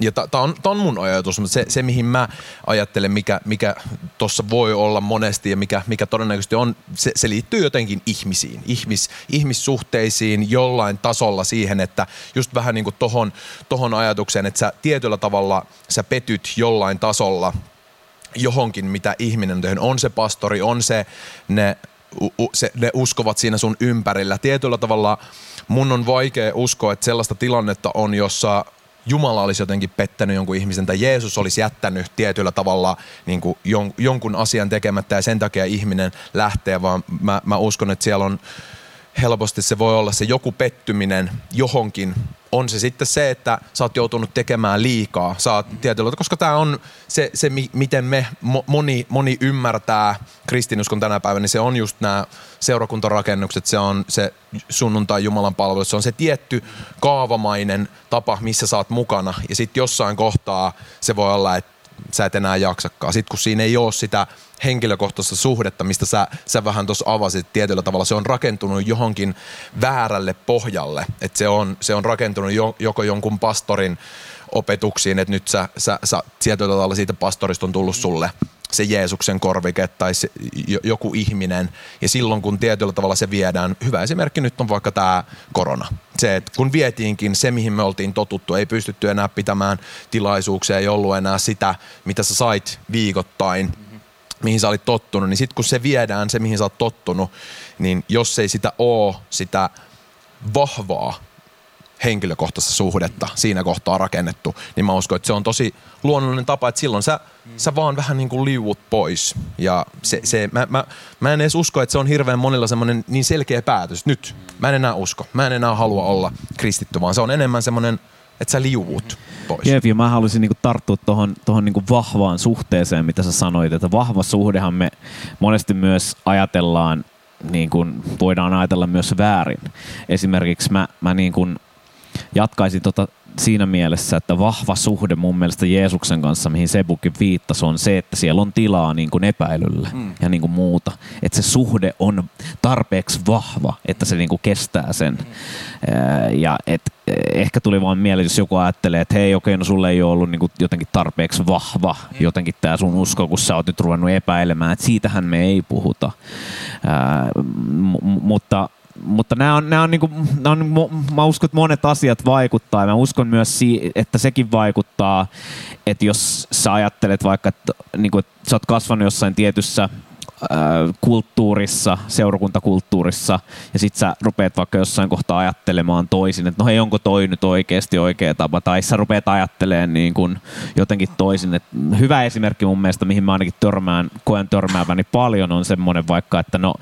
ja tämä on, on mun ajatus, mutta se, se mihin mä ajattelen, mikä, mikä tuossa voi olla monesti ja mikä, mikä todennäköisesti on, se, se liittyy jotenkin ihmisiin, ihmis, ihmissuhteisiin jollain tasolla siihen, että just vähän niin kuin tohon, tohon ajatukseen, että sä tietyllä tavalla sä petyt jollain tasolla johonkin, mitä ihminen on tehnyt. On se pastori, on se ne, u, se, ne uskovat siinä sun ympärillä. Tietyllä tavalla mun on vaikea uskoa, että sellaista tilannetta on, jossa Jumala olisi jotenkin pettänyt jonkun ihmisen tai Jeesus olisi jättänyt tietyllä tavalla niin kuin jon, jonkun asian tekemättä ja sen takia ihminen lähtee, vaan mä, mä uskon, että siellä on helposti se voi olla se joku pettyminen johonkin. On se sitten se, että sä oot joutunut tekemään liikaa, sä oot tietyllä, koska tämä on se, se, miten me moni, moni ymmärtää kristinuskon tänä päivänä, niin se on just nämä seurakuntarakennukset, se on se sunnuntai Jumalan palvelus, se on se tietty kaavamainen tapa, missä sä oot mukana. Ja sitten jossain kohtaa se voi olla, että sä et enää jaksakaan. Sitten kun siinä ei ole sitä henkilökohtaista suhdetta, mistä sä, sä vähän tuossa avasit tietyllä tavalla, se on rakentunut johonkin väärälle pohjalle. Että se on, se on rakentunut jo, joko jonkun pastorin opetuksiin, että nyt sä, sä, sä tietyllä tavalla siitä pastorista on tullut sulle se Jeesuksen korvike tai se, joku ihminen. Ja silloin kun tietyllä tavalla se viedään, hyvä esimerkki nyt on vaikka tämä korona. Se, että kun vietiinkin se, mihin me oltiin totuttu, ei pystytty enää pitämään tilaisuuksia, ei ollut enää sitä, mitä sä sait viikoittain, mihin sä olit tottunut, niin sitten kun se viedään, se mihin sä oot tottunut, niin jos ei sitä oo, sitä vahvaa henkilökohtaista suhdetta siinä kohtaa rakennettu, niin mä uskon, että se on tosi luonnollinen tapa, että silloin sä, mm. sä vaan vähän niin kuin liuut pois. Ja se, se, mä, mä, mä en edes usko, että se on hirveän monilla semmoinen niin selkeä päätös. Nyt mä en enää usko, mä en enää halua olla kristitty, vaan se on enemmän semmoinen, että sä liuut pois. Jep, ja mä haluaisin niinku tarttua tuohon tohon niinku vahvaan suhteeseen, mitä sä sanoit, että vahva suhdehan me monesti myös ajatellaan niin kuin voidaan ajatella myös väärin. Esimerkiksi mä, mä niin kuin jatkaisin tota siinä mielessä, että vahva suhde mun mielestä Jeesuksen kanssa, mihin Sebukin viittasi, on se, että siellä on tilaa niin kuin epäilylle mm. ja niin kuin muuta. Että se suhde on tarpeeksi vahva, että se niin kuin kestää sen. Mm. Ja et, ehkä tuli vaan mieleen, jos joku ajattelee, että hei okei, no sulle ei ole ollut niin kuin jotenkin tarpeeksi vahva mm. jotenkin tämä sun usko, kun sä oot nyt ruvennut epäilemään, että siitähän me ei puhuta. Ää, m- mutta mutta nämä on, nämä on, niin kuin, nämä on, mä uskon, että monet asiat vaikuttaa. Mä uskon myös, että sekin vaikuttaa, että jos sä ajattelet vaikka, että, niin kuin, että sä oot kasvanut jossain tietyssä kulttuurissa, seurakuntakulttuurissa, ja sit sä rupeat vaikka jossain kohtaa ajattelemaan toisin, että no hei, onko toi nyt oikeasti oikea tapa, tai sä rupeat ajattelemaan niin kuin jotenkin toisin. Et hyvä esimerkki mun mielestä, mihin mä ainakin törmään, koen törmääväni paljon, on semmoinen vaikka, että no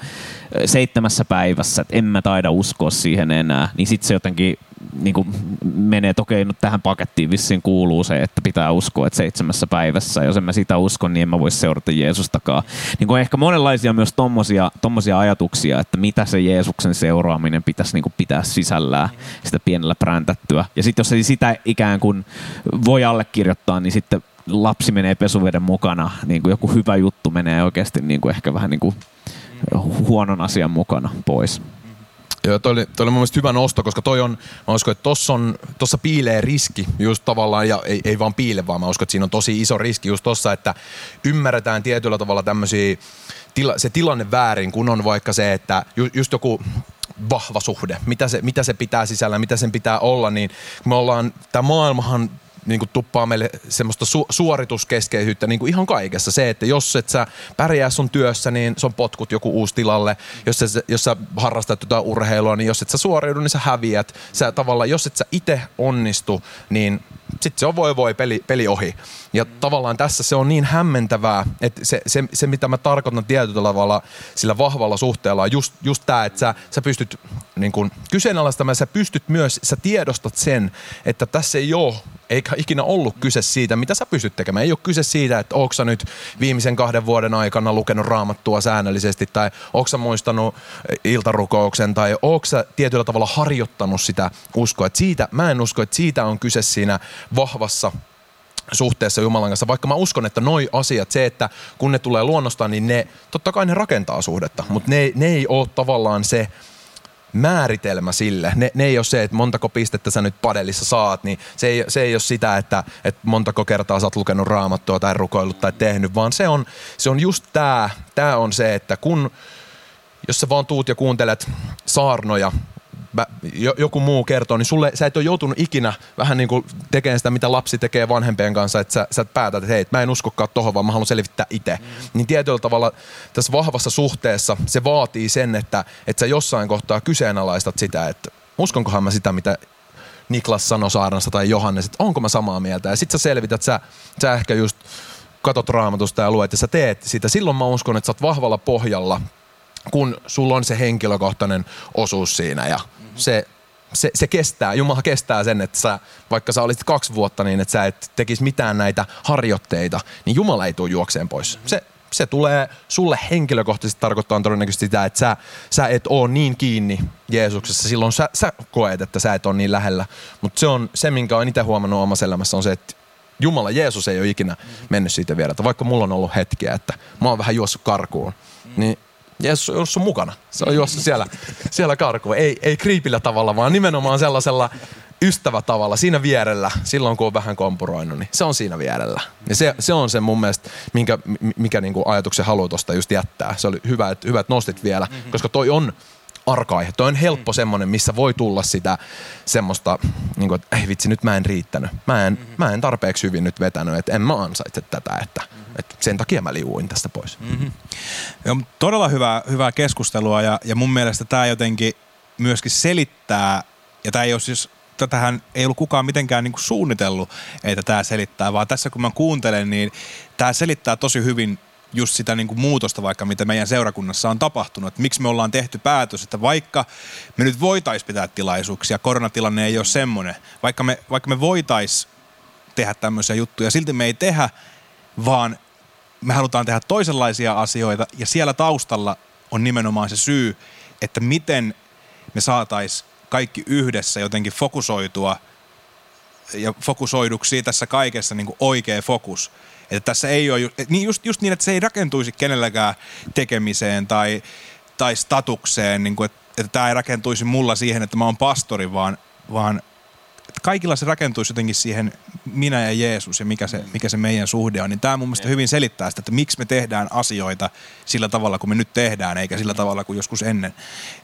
seitsemässä päivässä, että en mä taida uskoa siihen enää, niin sitten se jotenkin niin kuin menee, että okei, no tähän pakettiin vissiin kuuluu se, että pitää uskoa, että seitsemässä päivässä, jos en mä sitä uskon, niin en mä voi seurata Jeesustakaan. Niin kuin ehkä monenlaisia myös tommosia, tommosia ajatuksia, että mitä se Jeesuksen seuraaminen pitäisi niin kuin pitää sisällään, sitä pienellä präntättyä. Ja sitten jos ei sitä ikään kuin voi allekirjoittaa, niin sitten lapsi menee pesuveden mukana, niin kuin joku hyvä juttu menee oikeasti niin kuin ehkä vähän niin kuin huonon asian mukana pois. Joo, toi oli, toi oli mun mielestä hyvä nosto, koska toi on, mä uskon, että tossa, on, tossa piilee riski just tavallaan, ja ei, ei vaan piile, vaan mä uskon, että siinä on tosi iso riski just tossa, että ymmärretään tietyllä tavalla tämmöisiä, tila, se tilanne väärin, kun on vaikka se, että ju, just joku vahva suhde, mitä se, mitä se pitää sisällä, mitä sen pitää olla, niin me ollaan, tämä maailmahan niin kuin tuppaa meille semmoista su- suorituskeskeisyyttä niin kuin ihan kaikessa. Se, että jos et sä pärjää sun työssä, niin se on potkut joku uusi tilalle. Jos, sä, jos sä harrastat jotain urheilua, niin jos et sä suoriudu, niin sä häviät. Sä tavallaan, jos et sä itse onnistu, niin sitten se on voi voi peli, peli ohi. Ja tavallaan tässä se on niin hämmentävää, että se, se, se mitä mä tarkoitan tietyllä tavalla sillä vahvalla suhteella on just, just tämä, että sä, sä pystyt niin kun, kyseenalaistamaan, sä pystyt myös, sä tiedostat sen, että tässä ei ole eikä ikinä ollut kyse siitä, mitä sä pystyt tekemään. Ei ole kyse siitä, että onko sä nyt viimeisen kahden vuoden aikana lukenut raamattua säännöllisesti, tai onko sä muistanut iltarukouksen, tai onko sä tietyllä tavalla harjoittanut sitä uskoa. Et siitä, mä en usko, että siitä on kyse siinä vahvassa suhteessa Jumalan kanssa, vaikka mä uskon, että noi asiat, se, että kun ne tulee luonnostaan, niin ne, totta kai ne rakentaa suhdetta, mutta ne, ne ei ole tavallaan se, määritelmä sille. Ne, ne ei ole se, että montako pistettä sä nyt padellissa saat, niin se ei, se ei ole sitä, että, että montako kertaa sä oot lukenut raamattua tai rukoillut tai tehnyt, vaan se on, se on just tämä, tämä on se, että kun, jos sä vaan tuut ja kuuntelet saarnoja, joku muu kertoo, niin sulle, sä et ole joutunut ikinä vähän niin kuin tekemään sitä, mitä lapsi tekee vanhempien kanssa, että sä, sä päätät, että hei, mä en uskokaan tohon, vaan mä haluan selvittää itse. Mm. Niin tietyllä tavalla tässä vahvassa suhteessa se vaatii sen, että, että sä jossain kohtaa kyseenalaistat sitä, että uskonkohan mä sitä, mitä Niklas sanoi saarnassa tai Johannes, että onko mä samaa mieltä. Ja sit sä selvität, sä, sä ehkä just katot raamatusta ja luet ja sä teet sitä. Silloin mä uskon, että sä oot vahvalla pohjalla, kun sulla on se henkilökohtainen osuus siinä ja se, se, se kestää, Jumala kestää sen, että sä, vaikka sä olisit kaksi vuotta niin, että sä et tekisi mitään näitä harjoitteita, niin Jumala ei tule juokseen pois. Se, se tulee sulle henkilökohtaisesti tarkoittaa todennäköisesti sitä, että sä, sä et ole niin kiinni Jeesuksessa. Silloin sä, sä koet, että sä et ole niin lähellä. Mutta se on se, minkä olen itse huomannut omassa elämässä, on se, että Jumala, Jeesus ei ole ikinä mennyt siitä vielä. Vaikka mulla on ollut hetkiä, että mä oon vähän juossut karkuun, niin Jeesus on juossut mukana. Se on juossut siellä, siellä karkuun. Ei, ei kriipillä tavalla, vaan nimenomaan sellaisella ystävätavalla siinä vierellä, silloin kun on vähän kompuroinut, niin se on siinä vierellä. Ja se, se on se mun mielestä, minkä, mikä niinku ajatuksen haluaa tuosta just jättää. Se oli hyvä, että, hyvä, että nostit vielä, mm-hmm. koska toi on arka-aihe. Toi on helppo mm. semmoinen, missä voi tulla sitä semmoista, niin kuin, että ei vitsi, nyt mä en riittänyt. Mä en, mm-hmm. mä en tarpeeksi hyvin nyt vetänyt, että en mä ansaitse tätä, että, mm-hmm. että sen takia mä liuuin tästä pois. Mm-hmm. Joo, todella hyvää, hyvää keskustelua ja, ja mun mielestä tämä jotenkin myöskin selittää, ja tämä ei ole siis tähän ei ollut kukaan mitenkään niin kuin suunnitellut, että tämä selittää, vaan tässä kun mä kuuntelen, niin tämä selittää tosi hyvin just sitä niin kuin muutosta vaikka, mitä meidän seurakunnassa on tapahtunut. Että miksi me ollaan tehty päätös, että vaikka me nyt voitaisiin pitää tilaisuuksia, koronatilanne ei ole semmoinen, vaikka me, vaikka me voitaisiin tehdä tämmöisiä juttuja, silti me ei tehdä, vaan me halutaan tehdä toisenlaisia asioita ja siellä taustalla on nimenomaan se syy, että miten me saatais kaikki yhdessä jotenkin fokusoitua ja fokusoiduksi tässä kaikessa niin kuin oikea fokus. Että tässä ei ole, niin just, just niin, että se ei rakentuisi kenelläkään tekemiseen tai, tai statukseen, niin kuin, että, että tämä ei rakentuisi mulla siihen, että mä oon pastori, vaan, vaan että kaikilla se rakentuisi jotenkin siihen minä ja Jeesus ja mikä se, mikä se meidän suhde on. Niin tämä mun mielestä hyvin selittää sitä, että miksi me tehdään asioita sillä tavalla, kun me nyt tehdään, eikä sillä tavalla, kuin joskus ennen,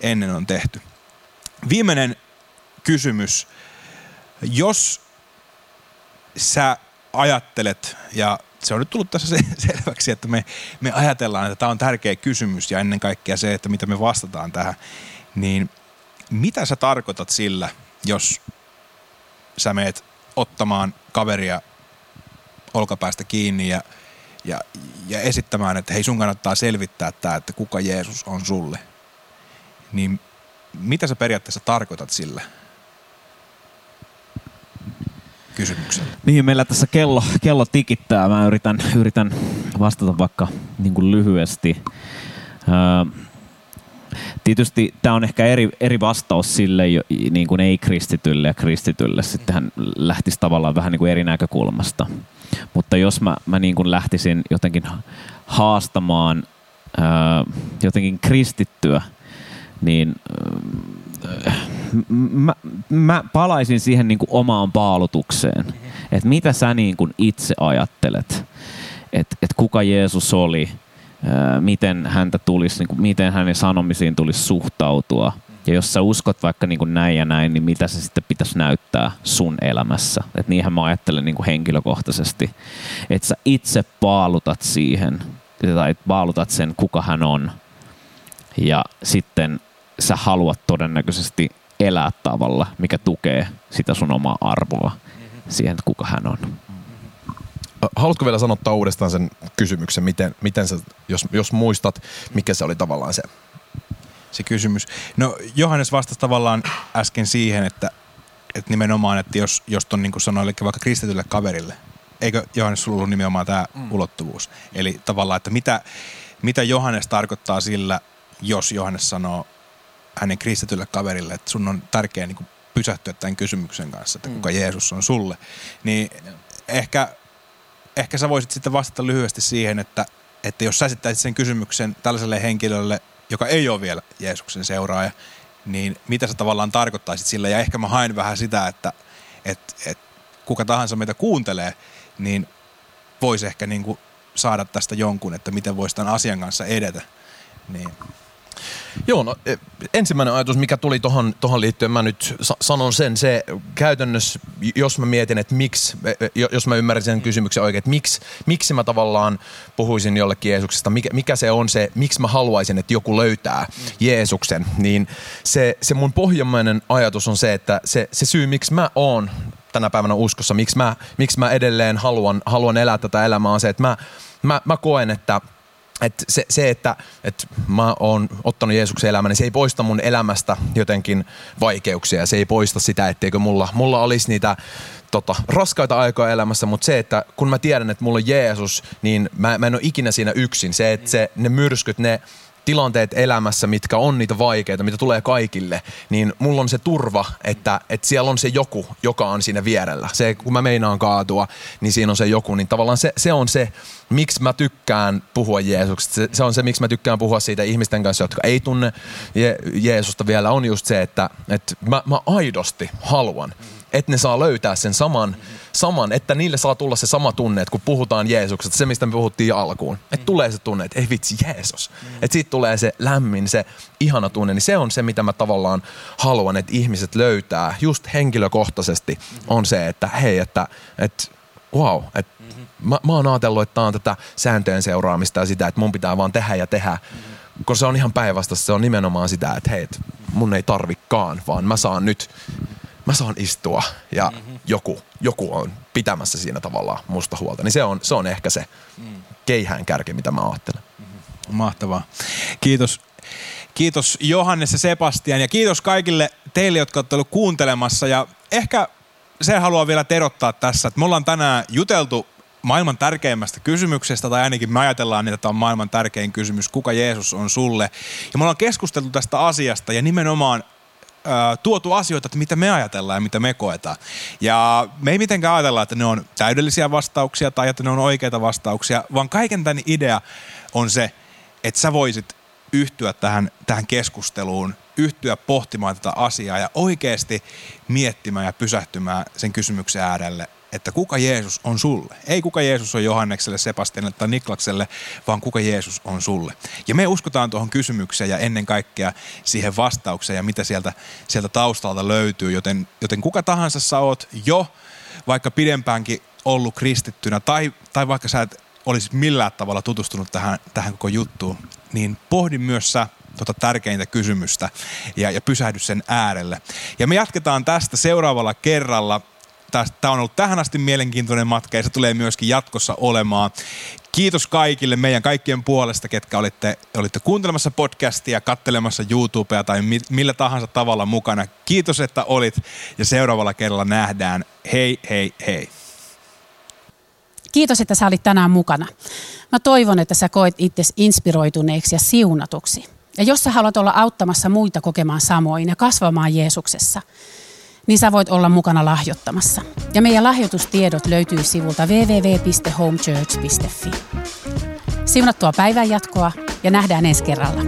ennen on tehty. Viimeinen kysymys. Jos sä ajattelet, ja se on nyt tullut tässä [laughs] selväksi, että me, me ajatellaan, että tämä on tärkeä kysymys ja ennen kaikkea se, että mitä me vastataan tähän, niin mitä sä tarkoitat sillä, jos sä meet ottamaan kaveria olkapäästä kiinni ja, ja, ja esittämään, että hei sun kannattaa selvittää tämä, että kuka Jeesus on sulle. Niin mitä sä periaatteessa tarkoitat sillä? Kysymyksellä. Niin, meillä tässä kello, kello tikittää. Mä yritän, yritän vastata vaikka niin kuin lyhyesti. Öö, tietysti tämä on ehkä eri, eri vastaus sille niin kuin ei-kristitylle ja kristitylle. Sitten hän lähtisi tavallaan vähän niin kuin eri näkökulmasta. Mutta jos mä, mä niin kuin lähtisin jotenkin haastamaan öö, jotenkin kristittyä, niin öö, mä, mä palaisin siihen niin kuin omaan paalutukseen. Että mitä sä niin kuin itse ajattelet, että et kuka Jeesus oli, miten häntä tulisi, niin kuin, miten hänen sanomisiin tulisi suhtautua. Ja jos sä uskot vaikka niin kuin näin ja näin, niin mitä se sitten pitäisi näyttää sun elämässä. Että niinhän mä ajattelen niin kuin henkilökohtaisesti. Että sä itse paalutat siihen, tai paalutat sen, kuka hän on. Ja sitten sä haluat todennäköisesti elää tavalla, mikä tukee sitä sun omaa arvoa siihen, että kuka hän on. Haluatko vielä sanottaa uudestaan sen kysymyksen, miten, miten sä, jos, jos muistat, mikä se oli tavallaan se? Se kysymys. No Johannes vastasi tavallaan äsken siihen, että, että nimenomaan, että jos, jos ton niin kuin sanoi, vaikka kristitylle kaverille, eikö Johannes sulla ollut nimenomaan tämä mm. ulottuvuus? Eli tavallaan, että mitä, mitä Johannes tarkoittaa sillä, jos Johannes sanoo hänen kristitylle kaverille, että sun on tärkeää niin pysähtyä tämän kysymyksen kanssa, että kuka mm. Jeesus on sulle. Niin ehkä, ehkä sä voisit sitten vastata lyhyesti siihen, että, että jos sä esittäisit sen kysymyksen tällaiselle henkilölle, joka ei ole vielä Jeesuksen seuraaja, niin mitä sä tavallaan tarkoittaisit sillä. Ja ehkä mä haen vähän sitä, että et, et, kuka tahansa meitä kuuntelee, niin voisi ehkä niin kuin saada tästä jonkun, että miten voisi tämän asian kanssa edetä. Niin. Joo, no, e, ensimmäinen ajatus, mikä tuli tuohon tohon liittyen, mä nyt sanon sen, se käytännössä, jos mä mietin, että miksi, e, e, jos mä ymmärrän sen kysymyksen oikein, että miksi, miksi mä tavallaan puhuisin jollekin Jeesuksesta, mikä, mikä se on se, miksi mä haluaisin, että joku löytää Jeesuksen, niin se, se mun pohjammainen ajatus on se, että se, se syy, miksi mä oon tänä päivänä uskossa, miksi mä, miksi mä edelleen haluan, haluan elää tätä elämää on se, että mä, mä, mä koen, että – et se, se, että et mä oon ottanut Jeesuksen elämän, niin se ei poista mun elämästä jotenkin vaikeuksia. Se ei poista sitä, etteikö mulla, mulla olisi niitä tota, raskaita aikoja elämässä, mutta se, että kun mä tiedän, että mulla on Jeesus, niin mä, mä en ole ikinä siinä yksin. Se, että se, ne myrskyt, ne tilanteet elämässä, mitkä on niitä vaikeita, mitä tulee kaikille, niin mulla on se turva, että, että siellä on se joku, joka on siinä vierellä. Se, kun mä meinaan kaatua, niin siinä on se joku, niin tavallaan se, se on se, miksi mä tykkään puhua Jeesuksesta. Se, se on se, miksi mä tykkään puhua siitä ihmisten kanssa, jotka ei tunne Je- Jeesusta vielä, on just se, että, että mä, mä aidosti haluan, että ne saa löytää sen saman, saman, että niille saa tulla se sama tunne, että kun puhutaan Jeesuksesta, se mistä me puhuttiin alkuun, että tulee se tunne, että ei vitsi Jeesus, että siitä tulee se lämmin, se ihana tunne, niin se on se, mitä mä tavallaan haluan, että ihmiset löytää. Just henkilökohtaisesti, on se, että hei, että, että wow, että mä, mä oon ajatellut, että tämä on tätä sääntöjen seuraamista ja sitä, että mun pitää vaan tehdä ja tehdä, kun se on ihan päinvasta, se on nimenomaan sitä, että hei, mun ei tarvikaan, vaan mä saan nyt mä saan istua ja mm-hmm. joku, joku on pitämässä siinä tavallaan musta huolta. Niin se on, se on ehkä se keihään kärki, mitä mä ajattelen. Mm-hmm. Mahtavaa. Kiitos. Kiitos Johannes ja Sebastian ja kiitos kaikille teille, jotka olette olleet kuuntelemassa. Ja ehkä se haluaa vielä terottaa tässä, että me ollaan tänään juteltu maailman tärkeimmästä kysymyksestä, tai ainakin me ajatellaan, niin, että tämä on maailman tärkein kysymys, kuka Jeesus on sulle. Ja me ollaan keskusteltu tästä asiasta ja nimenomaan tuotu asioita, että mitä me ajatellaan ja mitä me koetaan. Ja me ei mitenkään ajatella, että ne on täydellisiä vastauksia tai että ne on oikeita vastauksia, vaan kaiken tämän idea on se, että sä voisit yhtyä tähän, tähän keskusteluun, yhtyä pohtimaan tätä asiaa ja oikeasti miettimään ja pysähtymään sen kysymyksen äärelle, että kuka Jeesus on sulle. Ei kuka Jeesus on Johannekselle, Sebastianille tai Niklakselle, vaan kuka Jeesus on sulle. Ja me uskotaan tuohon kysymykseen ja ennen kaikkea siihen vastaukseen ja mitä sieltä, sieltä taustalta löytyy. Joten, joten kuka tahansa sä oot jo vaikka pidempäänkin ollut kristittynä tai, tai vaikka sä et olisit millään tavalla tutustunut tähän, tähän koko juttuun, niin pohdi myös sä tota tärkeintä kysymystä ja, ja pysähdy sen äärelle. Ja me jatketaan tästä seuraavalla kerralla Tämä on ollut tähän asti mielenkiintoinen matka ja se tulee myöskin jatkossa olemaan. Kiitos kaikille meidän kaikkien puolesta, ketkä olitte, olitte kuuntelemassa podcastia, kattelemassa YouTubea tai mi, millä tahansa tavalla mukana. Kiitos, että olit ja seuraavalla kerralla nähdään. Hei, hei, hei. Kiitos, että sä olit tänään mukana. Mä toivon, että sä koet itse inspiroituneeksi ja siunatuksi. Ja jos sä haluat olla auttamassa muita kokemaan samoin ja kasvamaan Jeesuksessa – niin sä voit olla mukana lahjoittamassa. Ja meidän lahjoitustiedot löytyy sivulta www.homechurch.fi. Siunattua päivän jatkoa ja nähdään ensi kerralla.